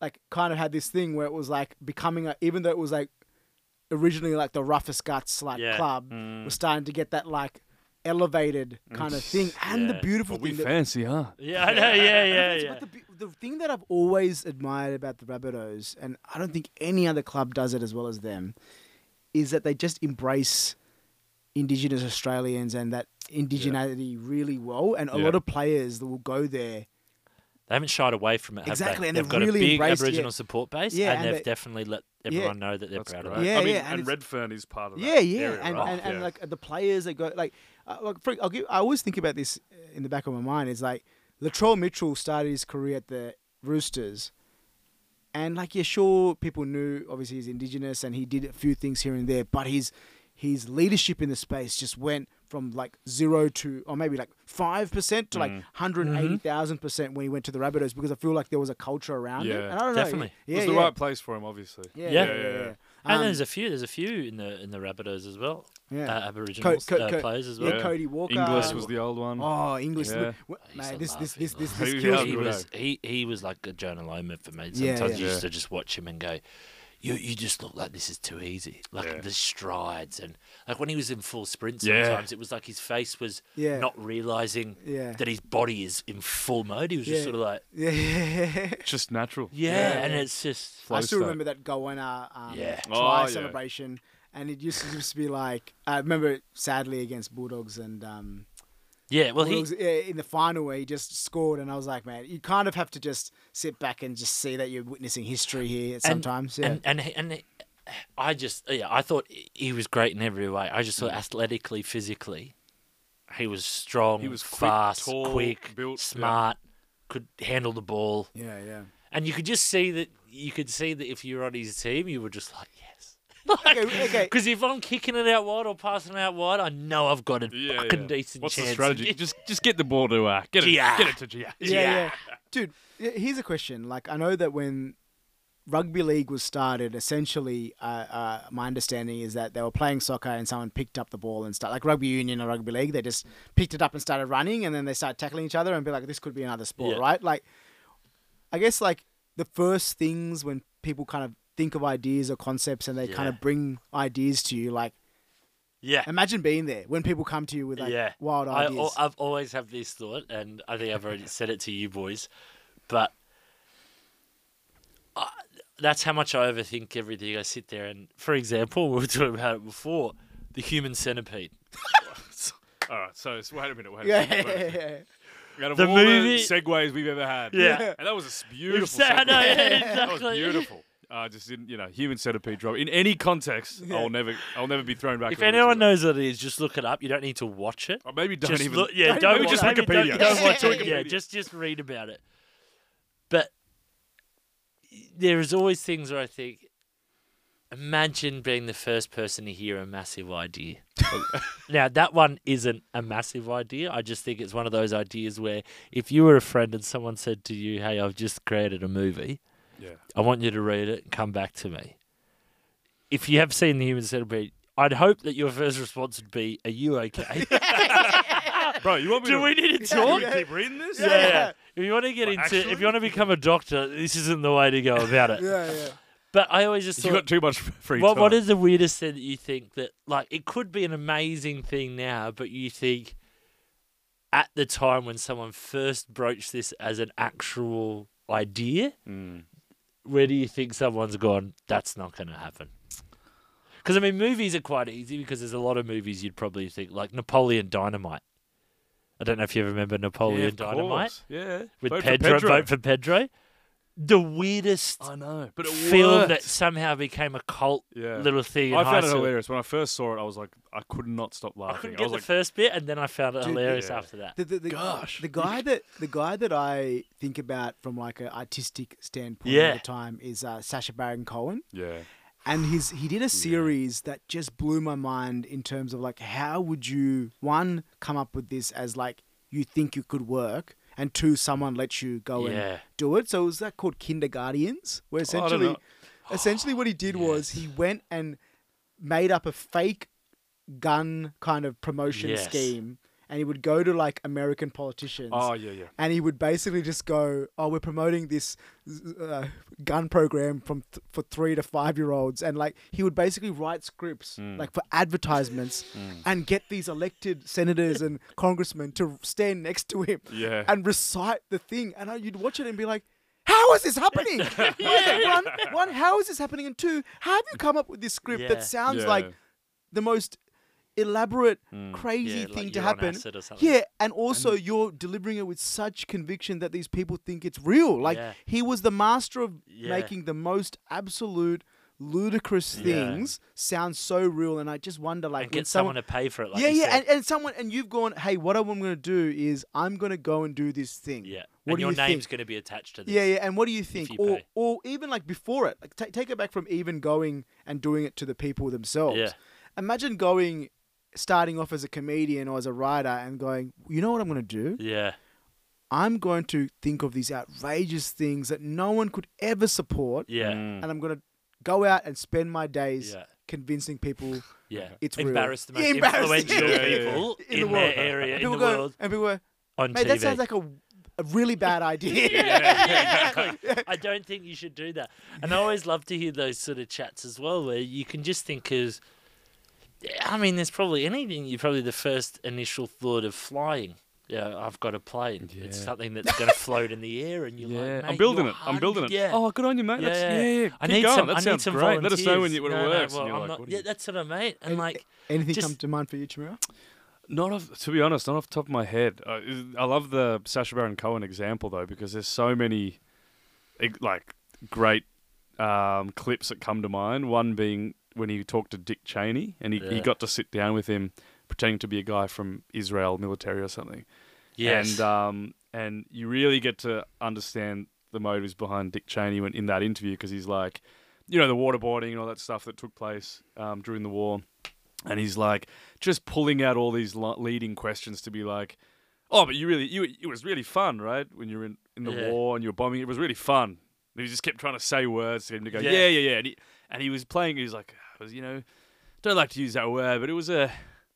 like kind of had this thing where it was like becoming a, even though it was like originally like the roughest guts like Yeah. club Mm. was starting to get that like elevated kind of thing, and the Yeah. beautiful Well, we thing that fancy, huh? Yeah, I know. Yeah, yeah, yeah. but the, the thing that I've always admired about the Rabbitohs, and I don't think any other club does it as well as them, is that they just embrace Indigenous Australians and that indigeneity really well. And a Yeah. lot of players that will go there. They haven't shied away from it. Have Exactly, they? and they've they've got really a big Aboriginal yeah. support base, Yeah, and, and they've they- definitely let everyone know that they're That's proud great. of it. Yeah, I mean, yeah, and and Redfern is part of that. Yeah, yeah, area, and, right? and, and Yeah. like the players that go like, uh, like for, I'll give, I always think about this in the back of my mind. Is like Latrell Mitchell started his career at the Roosters, and like yeah, sure, people knew obviously he's Indigenous and he did a few things here and there, but his his leadership in the space just went from like zero to or maybe like five percent to like Mm. hundred eighty thousand percent when he went to the Rabbitohs because I feel like there was a culture around it. Yeah, And I don't definitely. know, it yeah, was the right place for him, obviously. Yeah, Yeah. yeah, Yeah, yeah. yeah, yeah. And Um, there's a few. There's a few in the in the Rabbitohs as well. yeah. Uh, Aboriginal Co- co- uh, players as well. Yeah. Cody Walker. Inglis was the old one. Oh, English. Yeah. Look, I used mate, to this, love this, this, this, He- this he was he was he he was like a Jonah Lomu for me. Yeah, Sometimes yeah. you used Yeah. to just watch him and go, you you just look like this is too easy. Like Yeah. the strides and like when he was in full sprint, Yeah. sometimes it was like his face was Yeah. not realizing Yeah. that his body is in full mode. He was just sort of like, Yeah, yeah. Just natural. yeah, Yeah, and yeah. it's just I still state. remember that Goanna um, Yeah. try Oh, yeah. celebration, and it used to just be like I remember sadly against Bulldogs and um, yeah. Well, he Bulldogs yeah, in the final where he just scored, and I was like, man, you kind of have to just sit back and just see that you're witnessing history here and- sometimes. yeah. and and and I just yeah, I thought he was great in every way. I just Mm. thought athletically, physically, he was strong. He was quick, fast, tall, quick, built, yeah. smart, could handle the ball, yeah, yeah. and you could just see that. You could see that if you were on his team, you were just like, yes. Okay, okay. Because if I'm kicking it out wide or passing it out wide, I know I've got a Yeah, fucking yeah. decent What's chance. the strategy? just just get the ball to uh, get it, GI. get it to GI. Yeah, Yeah. yeah. Dude, here's a question. Like, I know that when rugby league was started, essentially, uh, uh, my understanding is that they were playing soccer and someone picked up the ball and start like rugby union or rugby league. They just picked it up and started running, and then they started tackling each other and be like, this could be another sport, Yeah. right? Like, I guess like the first things when people kind of think of ideas or concepts and they kind of bring ideas to you, like Yeah. imagine being there when people come to you with like yeah. wild ideas. al- I've always had this thought, and I think I've already said it to you boys, but I, that's how much I overthink everything. I sit there and, for example, we were talking about it before, the human centipede. All right, so, so wait a minute, wait a yeah, minute. wait a yeah, minute. yeah. Out of The all movie- the segues we've ever had, Yeah. and that was a beautiful. said- I know, segue. yeah, That was exactly. beautiful. I just didn't, you know, human centipede drop in any context. Yeah. I'll never, I'll never be thrown back. If anyone internet. knows what it is, just look it up. You don't need to watch it. or maybe don't just even. look, yeah, Maybe don't just watch maybe Wikipedia. Don't, don't watch Yeah. it. Yeah, just just read about it. But there is always things where I think, imagine being the first person to hear a massive idea. now that one isn't a massive idea. I just think it's one of those ideas where if you were a friend and someone said to you, "Hey, I've just created a movie. Yeah. I want you to read it and come back to me." If you have seen the Human Centipede, I'd hope that your first response would be, "Are you okay?" Bro, you want me Do to? we need to you talk? want me to keep reading this? Yeah, yeah. If you want to get Well, into, actually- if you want to become a doctor, this isn't the way to go about it. yeah, yeah. But I always just You thought, got too much free what, time. what is the weirdest thing that you think that, like, it could be an amazing thing now, but you think at the time when someone first broached this as an actual idea, Mm. Where do you think someone's gone? That's not going to happen. Because I mean, movies are quite easy because there's a lot of movies you'd probably think like Napoleon Dynamite. I don't know if you remember Napoleon yeah, Dynamite course. Yeah. with Vote Pedro, Pedro. Vote for Pedro. The weirdest I know, but it film worked. that somehow became a cult Yeah. little thing. I found it school. hilarious when I first saw it. I was like, I could not stop I laughing. couldn't I, get was the like, first bit, and then I found it Dude, hilarious yeah. after that. The, the, the, Gosh. the guy that the guy that I think about from like an artistic standpoint Yeah. all the time is uh, Sacha Baron Cohen, yeah, and his he did a series that just blew my mind in terms of like how would you one come up with this as like you think you could work, and two someone lets you go Yeah. and do it. So was that called Kinderguardians, where Oh, essentially know. essentially what he did was he went and made up a fake gun kind of promotion Yes. scheme and he would go to like American politicians oh yeah, yeah. and he would basically just go, "Oh, we're promoting this uh, gun program from th- for three to five year olds," and like he would basically write scripts Mm. like for advertisements and get these elected senators and congressmen to stand next to him Yeah. and recite the thing, and I, you'd watch it and be like. How is this happening? one, one, how is this happening? And two, how have you come up with this script Yeah. that sounds Yeah. like the most elaborate, Mm. crazy Yeah, like thing to happen? Yeah, and also you're delivering it with such conviction that these people think it's real. Like Yeah. he was the master of Yeah. making the most absolute ludicrous things sound so real, and I just wonder, like, and get someone to pay for it. Like yeah, yeah, and, and someone, and you've gone, hey, what I'm going to do is I'm going to go and do this thing. yeah. What and your you name's think? going to be attached to this. Yeah, yeah, and what do you think? you Or, pay. or even like before it, like ta take it back from even going and doing it to the people themselves. Yeah. Imagine going, starting off as a comedian or as a writer, and going, you know what I'm going to do? Yeah. I'm going to think of these outrageous things that no one could ever support, Yeah. Mm. and I'm going to go out and spend my days Yeah. convincing people Yeah. It's real. embarrass the most Yeah, influential people in, in, the world. their area And in the go, world and people go, on mate, TV. that sounds like a, a really bad idea. yeah, exactly. I don't think you should do that. And I always love to hear those sort of chats as well, where you can just think as, I mean, there's probably anything. You probably the first initial thought of flying. Yeah, I've got a plane. It's something that's going to float in the air, and you're Yeah, like, I'm building you're it. I'm building it. Yeah. Oh, good on you, mate. That's, Yeah. yeah, yeah. I need going. some. That I need sounds some great. Let us know when, volunteers. you, when No, it no, works. well, I'm like, not- yeah, you- that's what I mean. And Any- like, Anything Just- come to mind for you, Chamira? Not off, to be honest, not off the top of my head. Uh, I love the Sacha Baron Cohen example though, because there's so many, like, great um, clips that come to mind. One being when he talked to Dick Cheney, and he, he got to sit down with him, pretending to be a guy from Israel military or something. yes, And um, and you really get to understand the motives behind Dick Cheney when in that interview because he's like, you know, the waterboarding and all that stuff that took place um, during the war, and he's like just pulling out all these leading questions to be like, oh, but you really, you it was really fun, right? When you were in, in the Yeah. war and you were bombing, it was really fun. And he just kept trying to say words to him to go, Yeah. yeah, yeah, yeah. And he, and he was playing. He was like, "I was, you know, don't like to use that word, but it was a.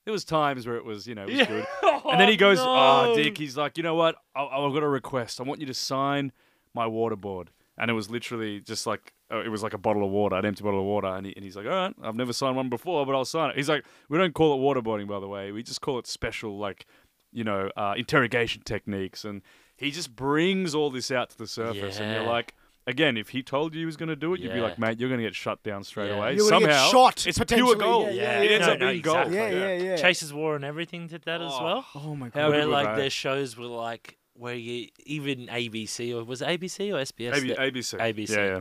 There was times where it was, you know, it was Yeah. good. And then he goes, "Oh, no." Dick." He's like, "You know what? I, I've got a request. I want you to sign my waterboard." And it was literally just like uh, it was like a bottle of water, an empty bottle of water. And, he, and he's like, "All right, I've never signed one before, but I'll sign it." He's like, "We don't call it waterboarding, by the way. We just call it special, like, you know, uh, interrogation techniques." And he just brings all this out to the surface, and you're like. Again, if he told you he was going to do it, you'd be Yeah. like, "Mate, you're going to get shut down straight Yeah. away." You're gonna Somehow, get shot, it's potentially. pure gold. Yeah, yeah, it ends no, up no, being gold. exactly. Yeah, yeah, yeah. Chaser's War and everything did that as Oh, well. Oh my How god. good where was like that? their shows were like where you even ABC or was it ABC or SBS? AB, that- ABC. ABC. Yeah, yeah.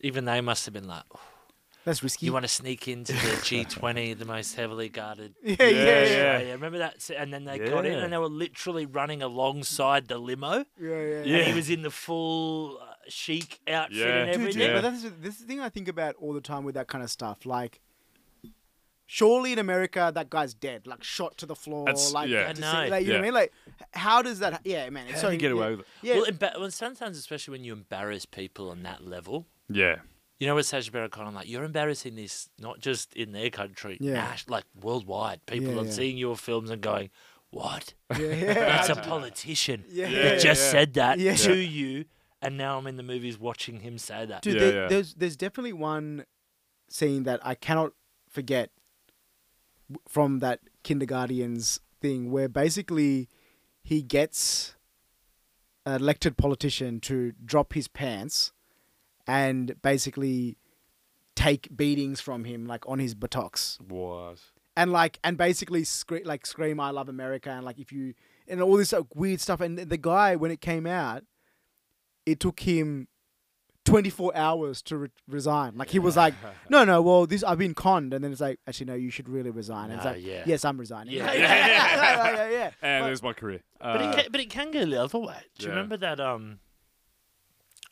even they must have been like, "Oh, That's risky. you want to sneak into the G20, the most heavily guarded. yeah, yeah, Yeah, yeah, yeah. Yeah, remember that? s- And then they got in Yeah. and they were literally running alongside the limo. yeah, yeah. Yeah. And he was in the full chic outfit Yeah. and Dude, Dude, everything. yeah, Yeah. but that's this is the thing I think about all the time with that kind of stuff. Like, surely in America, that guy's dead, like shot to the floor. That's- like, yeah. to I see- know. like, you know what I mean? Like, h- how does that? Yeah, man. It's How so do you get yeah, away with it? Yeah, Well, emba- well, sometimes, especially when you embarrass people on that level, Yeah. you know, with Sacha Baron Cohen, like you're embarrassing this not just in their country, Yeah. nas- like worldwide. People Yeah, are yeah. seeing your films and going, "What? yeah, yeah. That's a politician Yeah, Yeah, that just yeah. said that Yeah. to you." And now I'm in the movies watching him say that. Dude, Yeah, there, yeah. there's there's definitely one scene that I cannot forget from that kindergartens thing where basically he gets an elected politician to drop his pants and basically take beatings from him like on his buttocks Was. and like and basically scream like scream I love America and like if you and all this like, weird stuff and the guy when it came out it took him 24 hours to re- resign like he was like no no well this I've been conned and then it's like actually no you should really resign and it's like yeah. yes I'm resigning Yeah. yeah yeah yeah, yeah. And But- there's my career. But Uh, it can, but it can go the other way. Do you remember that? Um,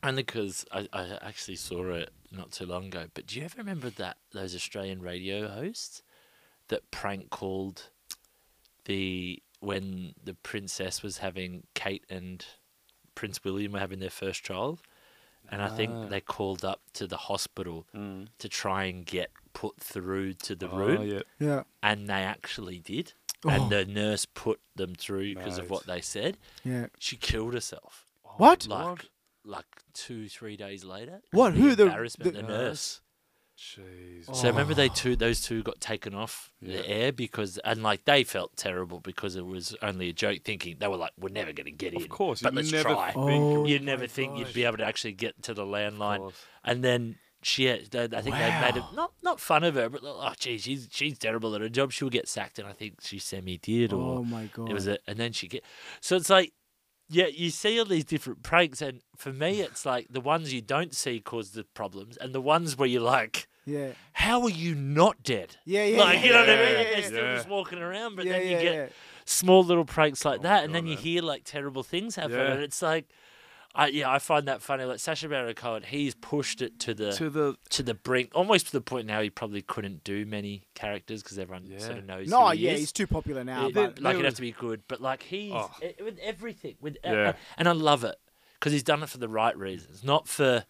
only because I, I actually saw it not too long ago. But do you ever remember that those Australian radio hosts that prank called the when the princess was having Kate and Prince William were having their first child, and I Ah. think they called up to the hospital mm. to try and get put through to the Oh, room, yeah. yeah and they actually did. Oh. And the nurse put them through because of what they said yeah she killed herself. What? Like, like two, three days later. What? The Who? The- embarrassment, the- the, nurse. Jeez. So remember they oh. two, those two got taken off Yeah. the air because, and like they felt terrible because it was only a joke. Thinking they were like, we're never going to get in. Of course, but you'd let's never try. think. Oh. You'd never my think you'd be able to actually get to the landline. And then she, I think they made it not not fun of her, but oh, geez, she's she's terrible at her job. She'll get sacked, and I think she semi did, or oh my god it was a, and then she get. So it's like, yeah, you see all these different pranks, and for me, it's like the ones you don't see cause the problems, and the ones where you're like, yeah how are you not dead? yeah yeah like you know what I mean? yeah, They're still yeah. just walking around, but yeah, then you yeah, get yeah. small little pranks like Oh that, and God, then you man. hear like terrible things happen, Yeah. and it's like. I, yeah, I find that funny. Like Sacha Baron Cohen, he's pushed it to the To the to the brink, almost to the point now he probably couldn't do many characters because everyone Yeah. sort of knows. no who he yeah is. he's too popular now It- but like there he'd have to be good, but like he's Oh. it- with everything, with uh, Yeah. Uh, and I love it because he's done it for the right reasons, not for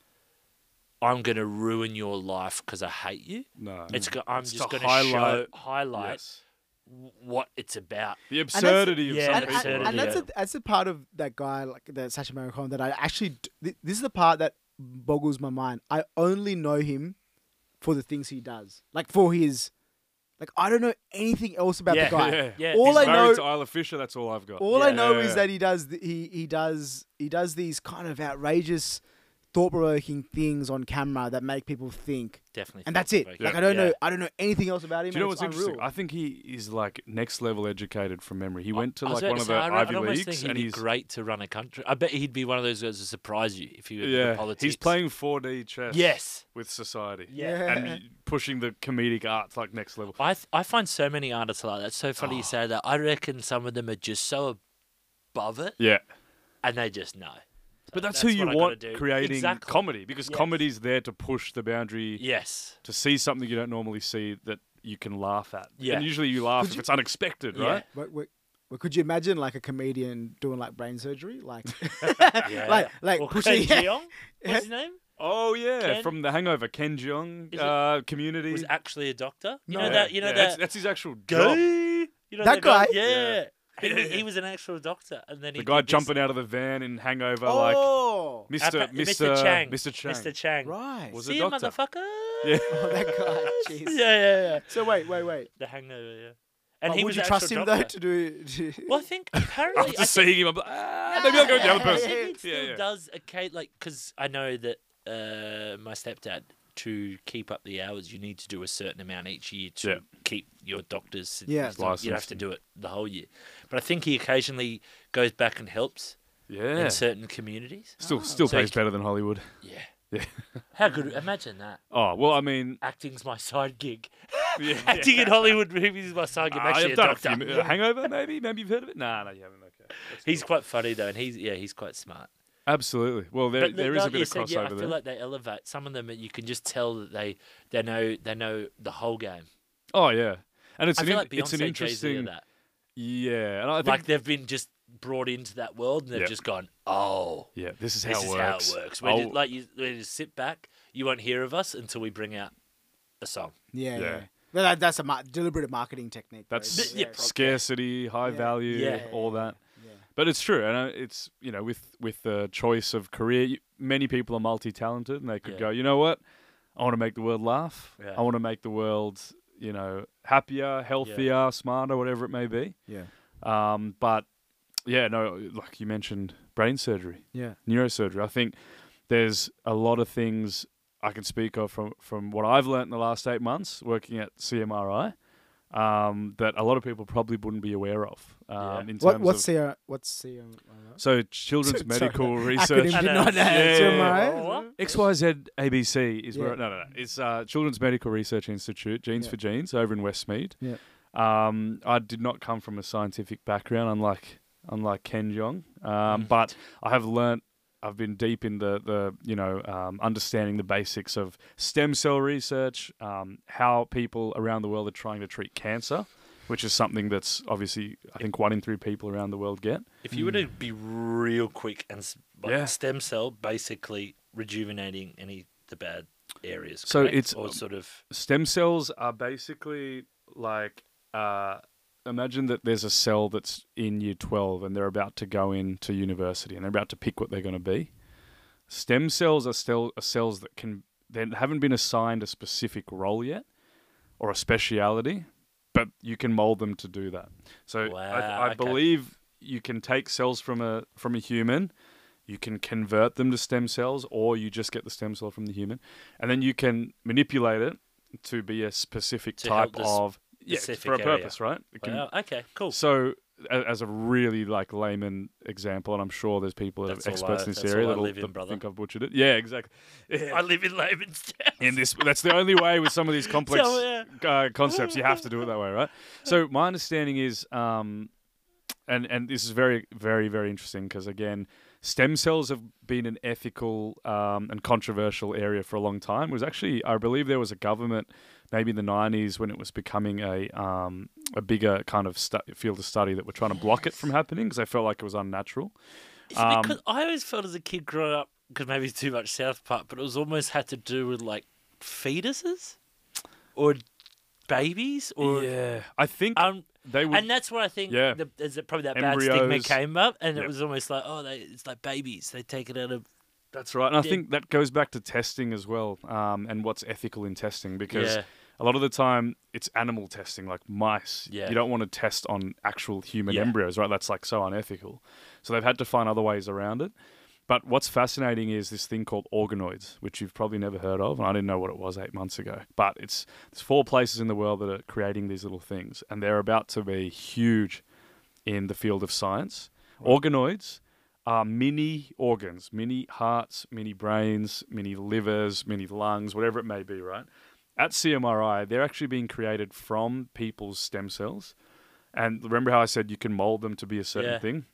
I'm going to ruin your life because I hate you. no. It's go, I'm It's just going to show highlight- highlight Yes. W- what it's about. The absurdity of yeah, some and, people. and, and that's yeah. a, that's the part of that guy like that Sacha Baron Cohen that I actually th- this is the part that boggles my mind. I only know him for the things he does, like for his, like I don't know anything else about Yeah, the guy. Yeah. Yeah, All He's I know, to Isla Fisher. That's all I've got. all I know Yeah. is that he does he he does he does these kind of outrageous, thought provoking things on camera that make people think, Definitely, and that's it. thought-provoking. Like I don't Yeah. know I don't know anything else about him. Do you know what's it's interesting? I think he is like next level educated from memory. He went to I like one of the I, Ivy almost leagues, think he'd and be he's great to run a country. I bet he'd be one of those guys to surprise you if he were yeah, into politics. he's playing 4D chess. Yes. with society. Yeah. and pushing the comedic arts like next level. I th- I find so many artists like that. It's so funny you Oh. say that. I reckon some of them are just so above it, Yeah, and they just know. But So that's, who you what I gotta want do. creating Exactly. comedy because Yes. comedy's there to push the boundary Yes. to see something you don't normally see that you can laugh at. Yeah. and usually you laugh Could if you- it's unexpected, Yeah. right? But, but, but could you imagine like a comedian doing like brain surgery, like Yeah. like like Or pushing? Ken Jeong, what's his name? Oh yeah, Ken- from The Hangover, Ken Jeong, uh, Community. Was actually a doctor. You No. know Yeah, that. You know yeah, that's, that. that's his actual Go. job. You know That guy? guy? Yeah. He, Yeah. was, he was an actual doctor, and then he The guy did this- jumping out of the van in Hangover, like oh, Mr. Appa- Mr. Chang. Mr. Chang. Mr. Chang. right. Was See a you, doctor. motherfucker. Yeah. Oh, that guy. Jeez. yeah, yeah, yeah. So wait, wait, wait. The Hangover. Yeah. And But he would was you an trust actual him though doctor. to do? To... Well, I think apparently After I think- seeing him, I'm like, ah, maybe I'll go with the other I person. think it still Yeah, yeah. does okay, like because I know that uh, my stepdad to keep up the hours, you need to do a certain amount each year to Yeah. keep your doctor's. Yeah. You have to do it the whole year, but I think he occasionally goes back and helps Yeah. in certain communities. Still, still So pays he- better than Hollywood. Yeah. Yeah. How good? Imagine that. Oh well, I mean, Acting's my side gig. yeah. Acting in Hollywood movies is my side gig. I'm actually I've a done doctor. a few. Uh, Hangover, maybe, maybe you've heard of it. Nah, no, you haven't. Okay. That's He's cool. quite funny though, and he's yeah, he's quite smart. Absolutely. Well, there, But there the- is a bit you of said, crossover yeah, I there. feel like they elevate some of them. You can just tell that they they know they know the whole game. oh yeah, and it's I an feel in- like it's an Beyonce, interesting. that. Yeah, and I think Like they've been just brought into that world and they've Yeah. just gone, oh, yeah, this is how this it is works. how it works. We're I'll- just, like you, we just sit back. You won't hear of us until we bring out a song. Yeah, Yeah. yeah. That, that's a mar- deliberate marketing technique. That's Yeah, scarcity, high Yeah. value, Yeah. all that. Yeah. But it's true, and uh, it's you know with with the choice of career, many people are multi-talented, and they could Yeah. go, you know what, I want to make the world laugh. Yeah. I want to make the world, you know, happier, healthier, smarter, whatever it may be. Yeah. Um, but yeah, no, like you mentioned, brain surgery, Yeah. neurosurgery. I think there's a lot of things I can speak of from from what I've learned in the last eight months working at CMRI. Um, that a lot of people probably wouldn't be aware of. Um, Yeah. in terms What what's of CR, what's CR? so children's Sorry, medical acronym research. did know. Yeah, CMRI? yeah, yeah. XYZ ABC is where no no no it's uh, Children's Medical Research Institute Jeans Yeah. for Genes over in Westmead. Yeah. Um, I did not come from a scientific background, unlike unlike Ken Jeong, um, Mm. but I have learnt. I've been deep in the the you know um, understanding the basics of stem cell research, um, how people around the world are trying to treat cancer, which is something that's obviously I think one in three people around the world get. If you were to be real quick and like Yeah. stem cell, basically rejuvenating any the bad areas. So correct? it's- or sort of stem cells are basically like uh, imagine that there's a cell that's in year 12 and they're about to go into university and they're about to pick what they're going to be stem cells are still are cells that can they haven't been assigned a specific role yet or a speciality but you can mold them to do that so Wow, I, I okay. believe you can take cells from a from a human you can convert them to stem cells or you just get the stem cell from the human and then you can manipulate it to be a specific To type of yeah, for a area. purpose right can- wow. Okay, cool. so as a really like layman example and i'm sure there's people that are experts I- in this area that'll, live in, that brother. think i've butchered it yeah exactly I live in Labanstown. in this that's the only way with some of these complex So, yeah. uh, concepts you have to do it that way right so my understanding is um and and this is very very very interesting because again stem cells have been an ethical um, and controversial area for a long time it was actually i believe there was a government maybe in the 90s when it was becoming a um, a bigger kind of stu- field of study that were trying to block it from happening because they felt like it was unnatural Um, because I always felt as a kid growing up, because maybe it's too much South Park, but it was almost had to do with like fetuses or babies or yeah i think um, they would and that's where I think Yeah. the, there's probably that bad stigma came up, and Yep. it was almost like oh, they it's like babies, they take it out of That's right. And I think that goes back to testing as well, um, and what's ethical in testing because yeah, a lot of the time it's animal testing, like mice. Yeah. You don't want to test on actual human Yeah. embryos, right? That's like so unethical. So they've had to find other ways around it. But what's fascinating is this thing called organoids, which you've probably never heard of, and I didn't know what it was eight months ago. But it's there's four places in the world that are creating these little things, and they're about to be huge in the field of science. Organoids are mini organs, mini hearts, mini brains, mini livers, mini lungs, whatever it may be, right? At CMRI, they're actually being created from people's stem cells. And remember how I said you can mold them to be a certain Yeah. thing?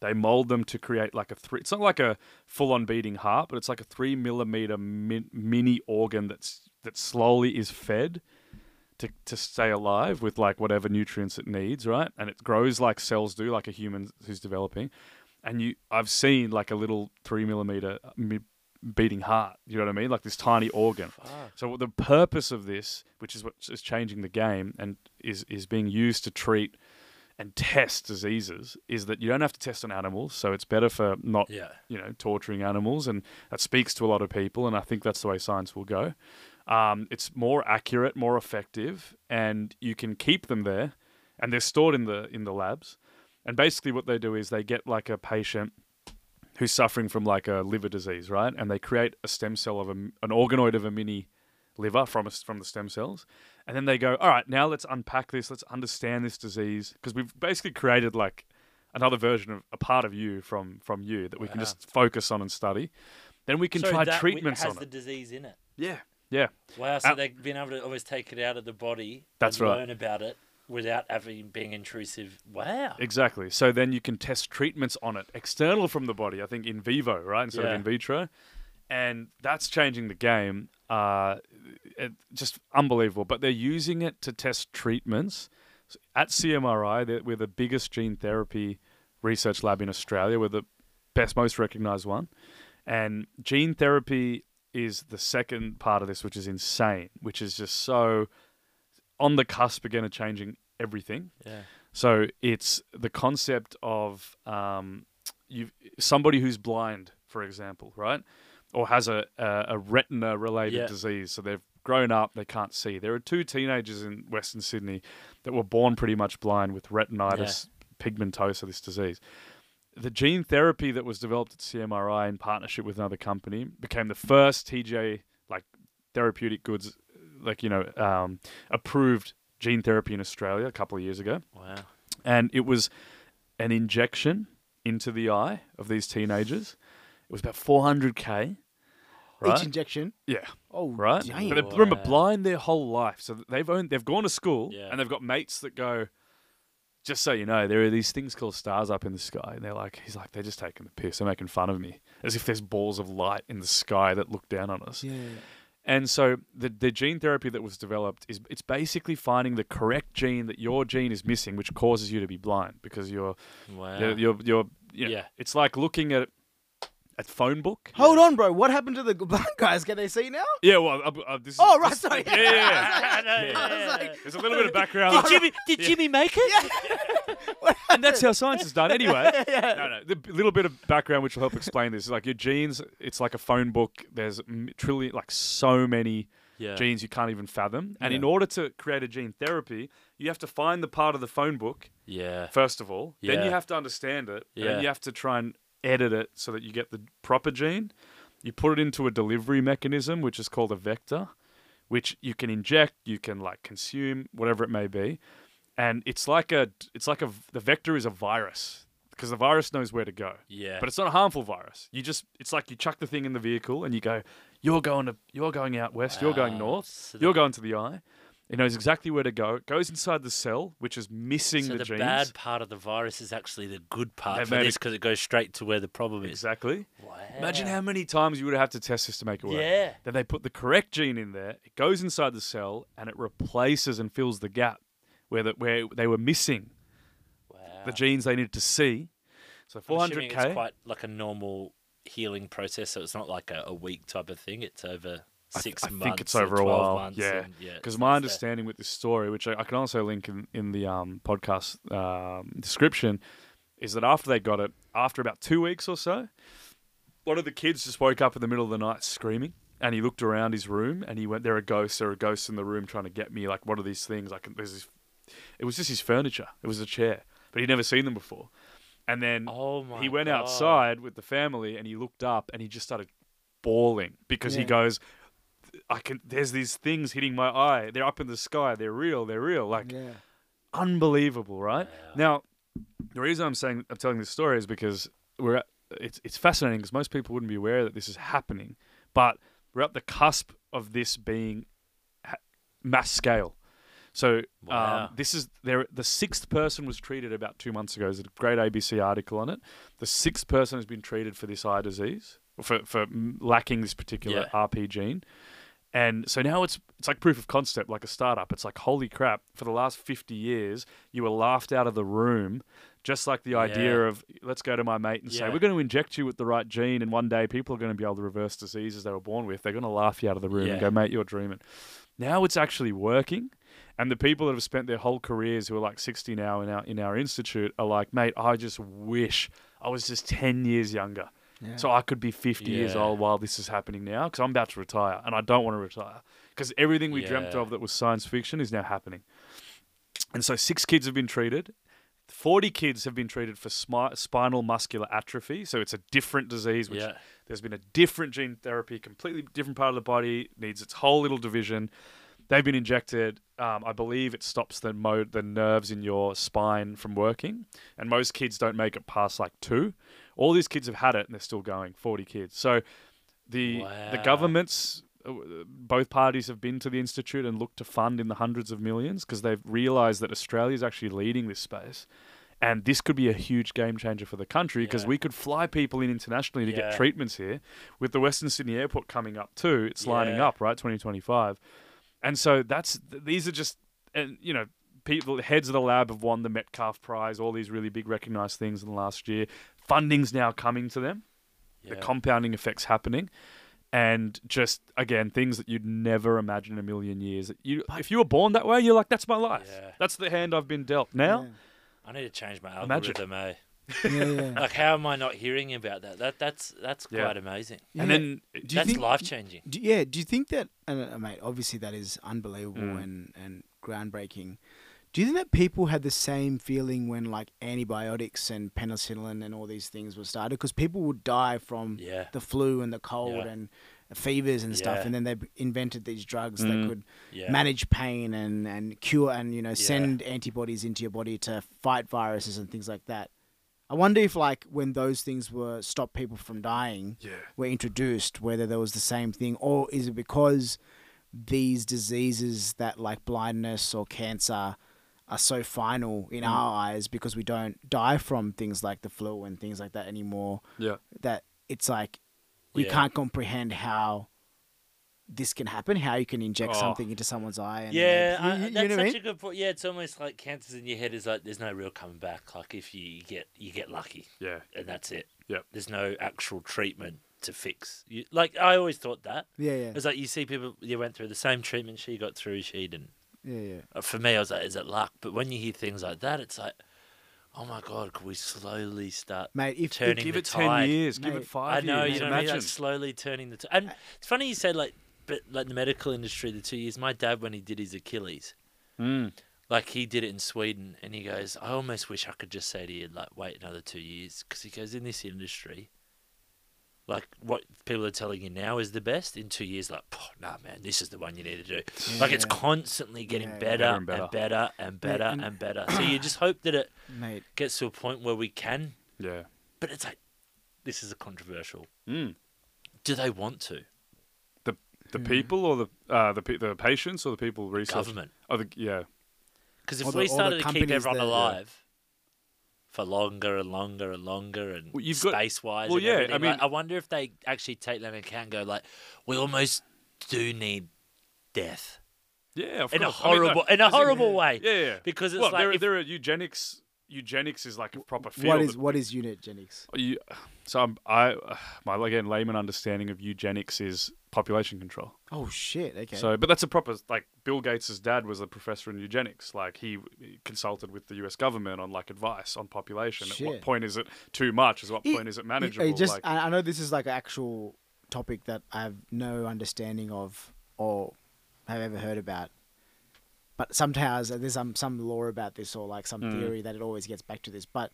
They mold them to create like a three. It's not like a full-on beating heart, but it's like a three millimeter min, mini organ that's that slowly is fed to to stay alive with like whatever nutrients it needs, right? And it grows like cells do, like a human who's developing. And you, I've seen like a little three millimeter beating heart. You know what I mean? Like this tiny organ. So the purpose of this, which is what is changing the game and is is being used to treat and test diseases, is that you don't have to test on animals. So it's better for not yeah, you know torturing animals, and that speaks to a lot of people. And I think that's the way science will go. Um, it's more accurate, more effective, and you can keep them there, and they're stored in the in the labs. And basically, what they do is they get like a patient who's suffering from like a liver disease, right? And they create a stem cell of a, an organoid of a mini liver from a, from the stem cells, and then they go, all right, now let's unpack this, let's understand this disease because we've basically created like another version of a part of you from from you that we can just focus on and study. Then we can So try treatments has on the it. disease in it. Yeah, yeah, Wow, so Uh, they've been able to always take it out of the body. That's and right. Learn about it without having being intrusive. Wow. exactly. So then you can test treatments on it, external from the body. I think in vivo, right, instead Yeah. of in vitro, and that's changing the game. Uh, it, just unbelievable. But they're using it to test treatments at CMRI. We're the biggest gene therapy research lab in Australia. We're the best, most recognized one, and gene therapy is the second part of this, which is insane, which is just so on the cusp again of changing everything. Yeah. So it's the concept of um, you somebody who's blind, for example, right, or has a a, a retina related Yeah. disease. So they've grown up, they can't see. There are two teenagers in Western Sydney that were born pretty much blind with retinitis pigmentosa, this disease. The gene therapy that was developed at CMRI in partnership with another company became the first TJ like therapeutic goods, like you know, um, approved gene therapy in Australia a couple of years ago, Wow. and it was an injection into the eye of these teenagers. It was about 400k. Right? Each injection. yeah. Oh, Right. damn. But they- remember, blind their whole life. So they've owned, they've gone to school Yeah. and they've got mates that go. Just so you know, there are these things called stars up in the sky, and they're like, he's like, they're just taking the piss, they're making fun of me, as if there's balls of light in the sky that look down on us. Yeah. And so the the gene therapy that was developed is it's basically finding the correct gene that your gene is missing, which causes you to be blind because you're Wow. you're you're, you're you know, Yeah. It's like looking at a phone book. Hold on, bro. What happened to the blind guys? Can they see now? Yeah, well, uh, uh, this. is- Oh, right. Sorry. Yeah, yeah, yeah. I know, I was like, There's a little bit of background. Did Jimmy? Did Jimmy make it? and that's how science is done anyway. No, no. The b- little bit of background which will help explain this is like your genes. It's like a phone book. There's m- trillion, like so many Yeah. genes you can't even fathom. And in order to create a gene therapy, you have to find the part of the phone book Yeah. first of all. Then Yeah. you have to understand it. And Yeah. then you have to try and edit it so that you get the proper gene. You put it into a delivery mechanism, which is called a vector, which you can inject, you can like consume, whatever it may be. And it's like a, it's like a, the vector is a virus because the virus knows where to go. Yeah. But it's not a harmful virus. You just, it's like you chuck the thing in the vehicle and you go, you're going to, you're going out west, you're going ah, north, So you're going to the eye. It knows exactly where to go. It goes inside the cell, which is missing So the, the genes. bad part of the virus is actually the good part They've for this because it goes straight to where the problem is. Exactly. Wow. Imagine how many times you would have to test this to make it work. Yeah. Then they put the correct gene in there. It goes inside the cell and it replaces and fills the gap where the, where they were missing Wow. the genes they needed to see. So 400k. It's quite like a normal healing process, so it's not like a, a week type of thing. It's over I th- I months. think it's over a while. Months Yeah. and, yeah. Because my it's there. understanding with this story, which I, I can also link in, in the um, podcast um, description, is that after they got it, after about two weeks or so, one of the kids just woke up in the middle of the night screaming. And he looked around his room and he went, There are ghosts, there are ghosts in the room trying to get me. Like, what are these things? Like, there's this. It was just his furniture. It was a chair. But he'd never seen them before. And then Oh he went God. outside with the family and he looked up and he just started bawling because he goes, I can. There's these things hitting my eye. They're up in the sky. They're real. They're real. Like Yeah. unbelievable, right? Wow. Now, the reason I'm saying I'm telling this story is because we're at, it's it's fascinating because most people wouldn't be aware that this is happening, but we're at the cusp of this being ha- mass scale. So Wow. um, this is there. The sixth person was treated about two months ago. There's a great ABC article on it. The sixth person has been treated for this eye disease for for lacking this particular Yeah. RP gene. And so now it's it's like proof of concept, like a startup. It's like holy crap! For the last fifty years, you were laughed out of the room, just like the idea Yeah. of let's go to my mate and say we're going to inject you with the right gene, and one day people are going to be able to reverse diseases they were born with. They're going to laugh you out of the room and go, mate, you're dreaming. Now it's actually working, and the people that have spent their whole careers who are like sixty now in our in our institute are like, mate, I just wish I was just ten years younger. Yeah. So I could be 50 years old while this is happening now because I'm about to retire and I don't want to retire because everything we dreamt of that was science fiction is now happening. And so six kids have been treated. 40 kids have been treated for smi- spinal muscular atrophy. So it's a different disease, which Yeah. there's been a different gene therapy, completely different part of the body, needs its whole little division. They've been injected. Um, I believe it stops the mo- the nerves in your spine from working, and most kids don't make it past like two. All these kids have had it, and they're still going. Forty kids. So the the governments, uh, both parties have been to the institute and looked to fund in the hundreds of millions because they've realised that Australia is actually leading this space. And this could be a huge game changer for the country because Yeah. we could fly people in internationally to get treatments here. With the Western Sydney Airport coming up too, it's lining Yeah. up, right? 2025. And so that's these are just and you know people heads of the lab have won the Metcalf Prize, all these really big recognized things in the last year. Funding's now coming to them. The compounding effects happening. And just again, things that you'd never imagine in a million years. You, if you were born that way, you're like, "That's my life. Yeah. That's the hand I've been dealt." Now, I need to change my Imagine. algorithm, eh? Yeah. yeah, yeah. Like, how am I not hearing about that? That that's that's Yeah. quite amazing. and then Do you that's life changing. Yeah, do you think that, uh, mate, obviously that is unbelievable Mm. and, and groundbreaking. Do you think that people had the same feeling when like antibiotics and penicillin and all these things were started? Because people would die from Yeah. the flu and the cold Yeah. and fevers and stuff, and then they invented these drugs Mm. that could Yeah. manage pain and and cure and you know send antibodies into your body to fight viruses and things like that. I wonder if like when those things were stop people from dying Yeah. were introduced, whether there was the same thing, or is it because these diseases that like blindness or cancer are so final in Mm. our eyes because we don't die from things like the flu and things like that anymore Yeah. that it's like we Yeah. can't comprehend how this can happen, how you can inject Oh. something into someone's eye. And Yeah, you, I- you- you that's know such I mean? a good point. Yeah, it's almost like cancers in your head is like there's no real coming back. Like if you get you get lucky Yeah. and that's it. Yeah. There's no actual treatment to fix. You, like I always thought that. Yeah, yeah, It's like you see people you went through the same treatment she got through, she didn't. Yeah, yeah. Uh, For me, I was like, is it luck? But when you hear things like that, it's like, oh my god, could we slowly start Mate, if, turning Give the it ten tide? years. Give it five I know, years. you know, what I mean? Imagine. like slowly turning the. T- and it's funny you said like, but like the medical industry, the two years. My dad, when he did his Achilles, Mm. like he did it in Sweden, and he goes, I almost wish I could just say to you, like, wait another two years, because he goes in this industry. Like what people are telling you now is the best. In two years, like, "Oh, nah, man, this is the one you need to do. Like it's constantly getting Yeah, yeah. better, Better and and better and better and and- better. So you just hope that it mate, gets to a point where we can. Yeah. But it's like, this is a controversial. Mm. Do they want to? The Mm. people or the uh, the the patients or the people researching? Government. Oh, the, yeah. Because if Or the- we or the started to keep companies everyone that- alive for longer and longer and longer and Well, you've got- space wise, well, yeah, I everything, like, mean- I wonder if they actually take that into account and go like, we almost do need death Yeah, of in a course. I mean, no, horrible, in a horrible way, Yeah, yeah. because it's well, like there, if- there are eugenics. Eugenics is like a proper field. What is what is eugenics? Oh, you, so I'm, I, my again layman understanding of eugenics is population control. Oh shit! Okay. So, but that's a proper like Bill Gates's dad was a professor in eugenics. Like he consulted with the U.S. government on like advice on population. At what point is it too much? At what It- point is it manageable? it just like, I, I know this is like an actual topic that I have no understanding of or have ever heard about. But sometimes there's some some lore about this or like some Mm. theory that it always gets back to this. But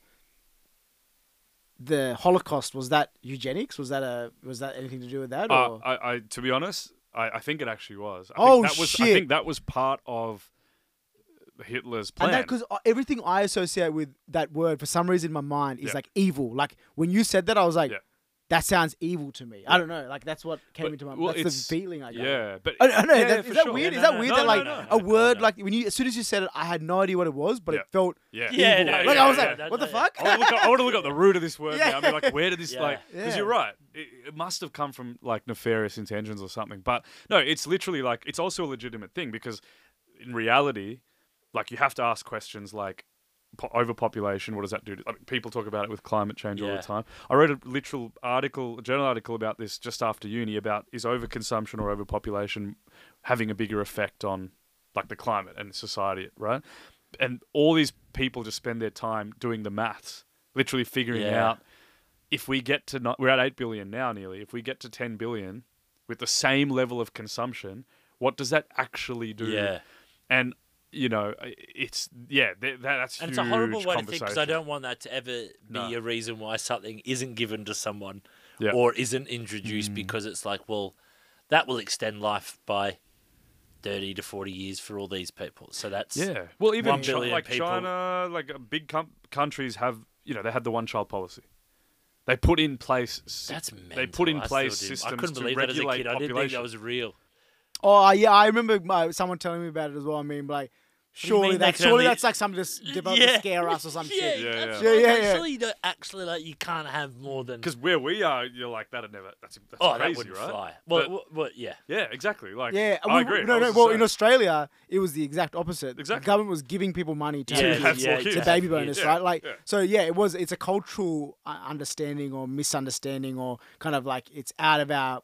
the Holocaust was that eugenics? Was that a was that anything to do with that? uh, Or I, I, to be honest, I, I think it actually was. I Oh, think that was, I think that was part of Hitler's plan. and that because everything I associate with that word for some reason in my mind is Yeah. like evil. Like when you said that, I was like, Yeah. That sounds evil to me. I don't know. Like that's what came But- into my. well, that's the feeling I got. yeah, but I, I know. yeah, that, for is that sure. weird? Yeah, is that no, weird no, that like a word like when you as soon as you said it, I had no idea what it was, but Yeah. it felt Yeah, Yeah, like I was like, what the fuck? I want, to look up, I want to look up the root of this word Yeah. now. I mean, like, where did this like? Because you're right. It, it must have come from like nefarious intentions or something. But no, it's literally like it's also a legitimate thing because in reality, like you have to ask questions like overpopulation. What does that do? To, I mean, people talk about it with climate change all the time. I read a literal article, a journal article about this just after uni about is overconsumption or overpopulation having a bigger effect on like the climate and society, right? And all these people just spend their time doing the maths, literally figuring Yeah. out if we get to not, we're at 8 billion now nearly. If we get to 10 billion with the same level of consumption, what does that actually do? Yeah, And you know, it's yeah, that, that's and huge it's a horrible way to think because I don't want that to ever be No. a reason why something isn't given to someone Yeah. or isn't introduced because it's like, well, that will extend life by thirty to forty years for all these people. So that's Yeah. Well, even One Chi- billion like people- China, like uh, big com- countries have, you know, they had the one child policy. They put in place. s- that's they put in mental. I place still systems I couldn't to believe that as a regulate kid. I didn't think population. that was real. Oh yeah, I remember my, someone telling me about it as well. I mean, like, do you surely mean that surely only- that's like something to, s- developed to scare us or something. yeah, shit. Yeah, yeah. right. Yeah, yeah, yeah. Surely you don't actually like you can't have more than. Because where we are, you're like that'd never. That's that's oh, crazy, that wouldn't right? fly. Well, But- w- well, yeah. yeah, exactly. Like, Yeah, I we- agree. No, no. Well, the in. Australia, it was the exact opposite. Exactly. The government was giving people money to Yeah, have have kids, yeah, kids. the to baby bonus, kids. right? Like, yeah. so yeah, it was. It's a cultural uh, understanding or misunderstanding, or kind of like it's out of our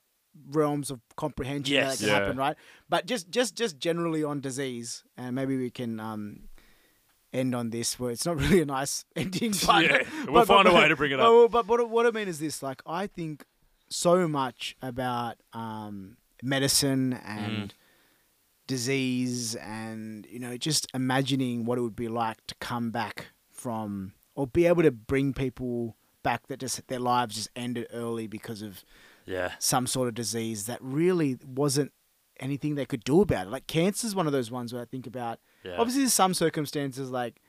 realms of comprehension Yes. that can Yeah. happen, right? But just, just, just generally on disease, and maybe we can um, end on this where it's not really a nice ending. But, Yeah, we'll find a way to bring it up. But, but, but what I mean is this: like, I think so much about um, medicine and disease and you know just imagining what it would be like to come back from or be able to bring people back that just their lives just ended early because of Yeah. some sort of disease that really wasn't anything they could do about it. Like cancer is one of those ones where I think about. Yeah. Obviously, there's some circumstances like,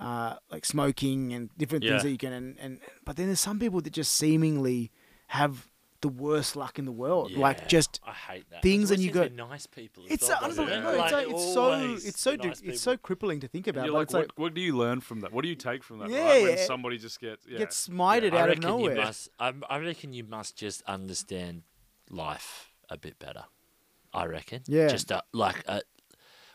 uh, like smoking and different Yeah. things that you can, and, and but then there's some people that just seemingly have the worst luck in the world. Like just I hate that. things and you go- nice people. it's well, doesn't it? It's, Like, like, it's so it's so nice it's so crippling to think about. you're like, what, like what do you learn from that? What do you take from that? Yeah, right? When yeah. somebody just gets yeah. get smited I out of reckon nowhere. you must. I, I reckon you must just understand life a bit better. I reckon. Yeah. Just uh, like uh,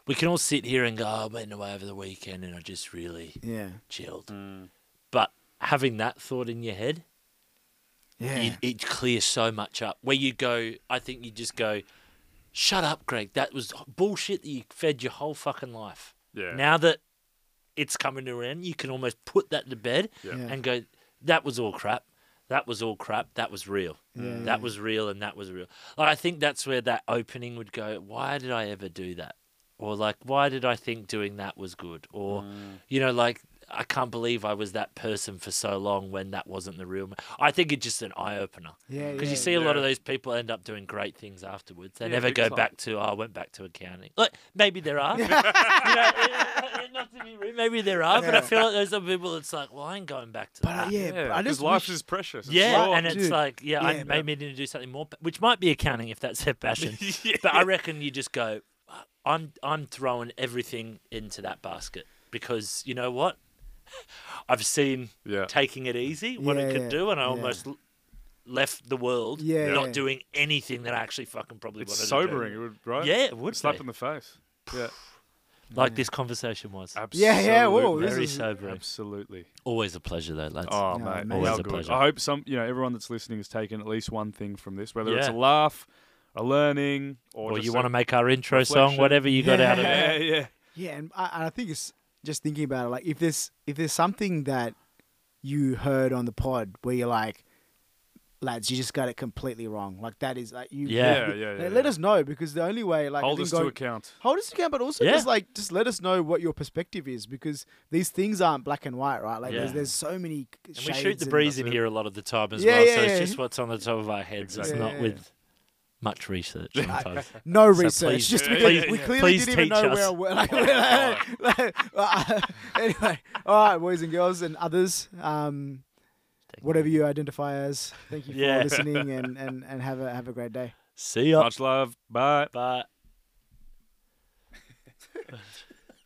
we can all sit here and go, oh, I went away over the weekend and I just really Yeah, chilled. Mm. But having that thought in your head, yeah, it, it clears so much up. Where you go, I think you just go, shut up, Greg. That was bullshit that you fed your whole fucking life. Yeah. Now that it's coming to an end, you can almost put that to bed Yeah. Yeah. and go, that was all crap. That was all crap. That was real. Yeah, That was real and that was real. Like, I think that's where that opening would go, why did I ever do that? Or like, why did I think doing that was good? Or, mm. you know, like, I can't believe I was that person for so long when that wasn't the real. Me. I think it's just an eye opener. yeah, Because yeah. you see a lot of Yeah. those people end up doing great things afterwards. They Yeah, never go time. back to, oh, I went back to accounting. Look, maybe there are. you know, not to be rude, maybe there are, but I feel like there's some people that's like, well, I ain't going back to But uh, that. yeah, I because just life wish- is precious. It's Yeah, short. and it's Dude. like, yeah, I Yeah, maybe need to do something more, which might be accounting if that's their passion. But I reckon you just go, I'm I'm throwing everything into that basket because you know what? I've seen yeah. taking it easy what Yeah, it could yeah, do, and I yeah. almost left the world Yeah, not yeah. doing anything that I actually fucking probably It's wanted sobering, to it would, right? Yeah, it would Slap in the face. Yeah. like this conversation was. Absolutely. Yeah, yeah, whoa, Very is- sobering. Absolutely. Always a pleasure though, lads. Oh, No, mate, amazing. Always a pleasure. I hope some, you know, everyone that's listening has taken at least one thing from this, whether it's a laugh, a learning, or, or just you want to make our intro song, whatever you got out of it. Yeah, yeah. Yeah, and I, and I think it's just thinking about it. Like, if there's if there's something that you heard on the pod where you're like, lads, you just got it completely wrong. Like that is like you. Yeah. Yeah, yeah, yeah, Let yeah. us know because the only way, like, Hold think us to account. hold us to account, but also Yeah. just like just let us know what your perspective is because these things aren't black and white, right? Like, there's, Yeah. there's so many. And we shoot the breeze in that's it. here a lot of the time as Yeah, well, yeah, so yeah. it's just what's on the top of our heads. It's Exactly. not Yeah. with much research sometimes. No So research, please- just Yeah, because yeah, we clearly didn't even teach know us. where we're like, like, anyway, all right, boys and girls and others, um, whatever you identify as. Thank you for Yeah. listening and, and, and have a have a great day. See ya. Much love. Bye. Bye.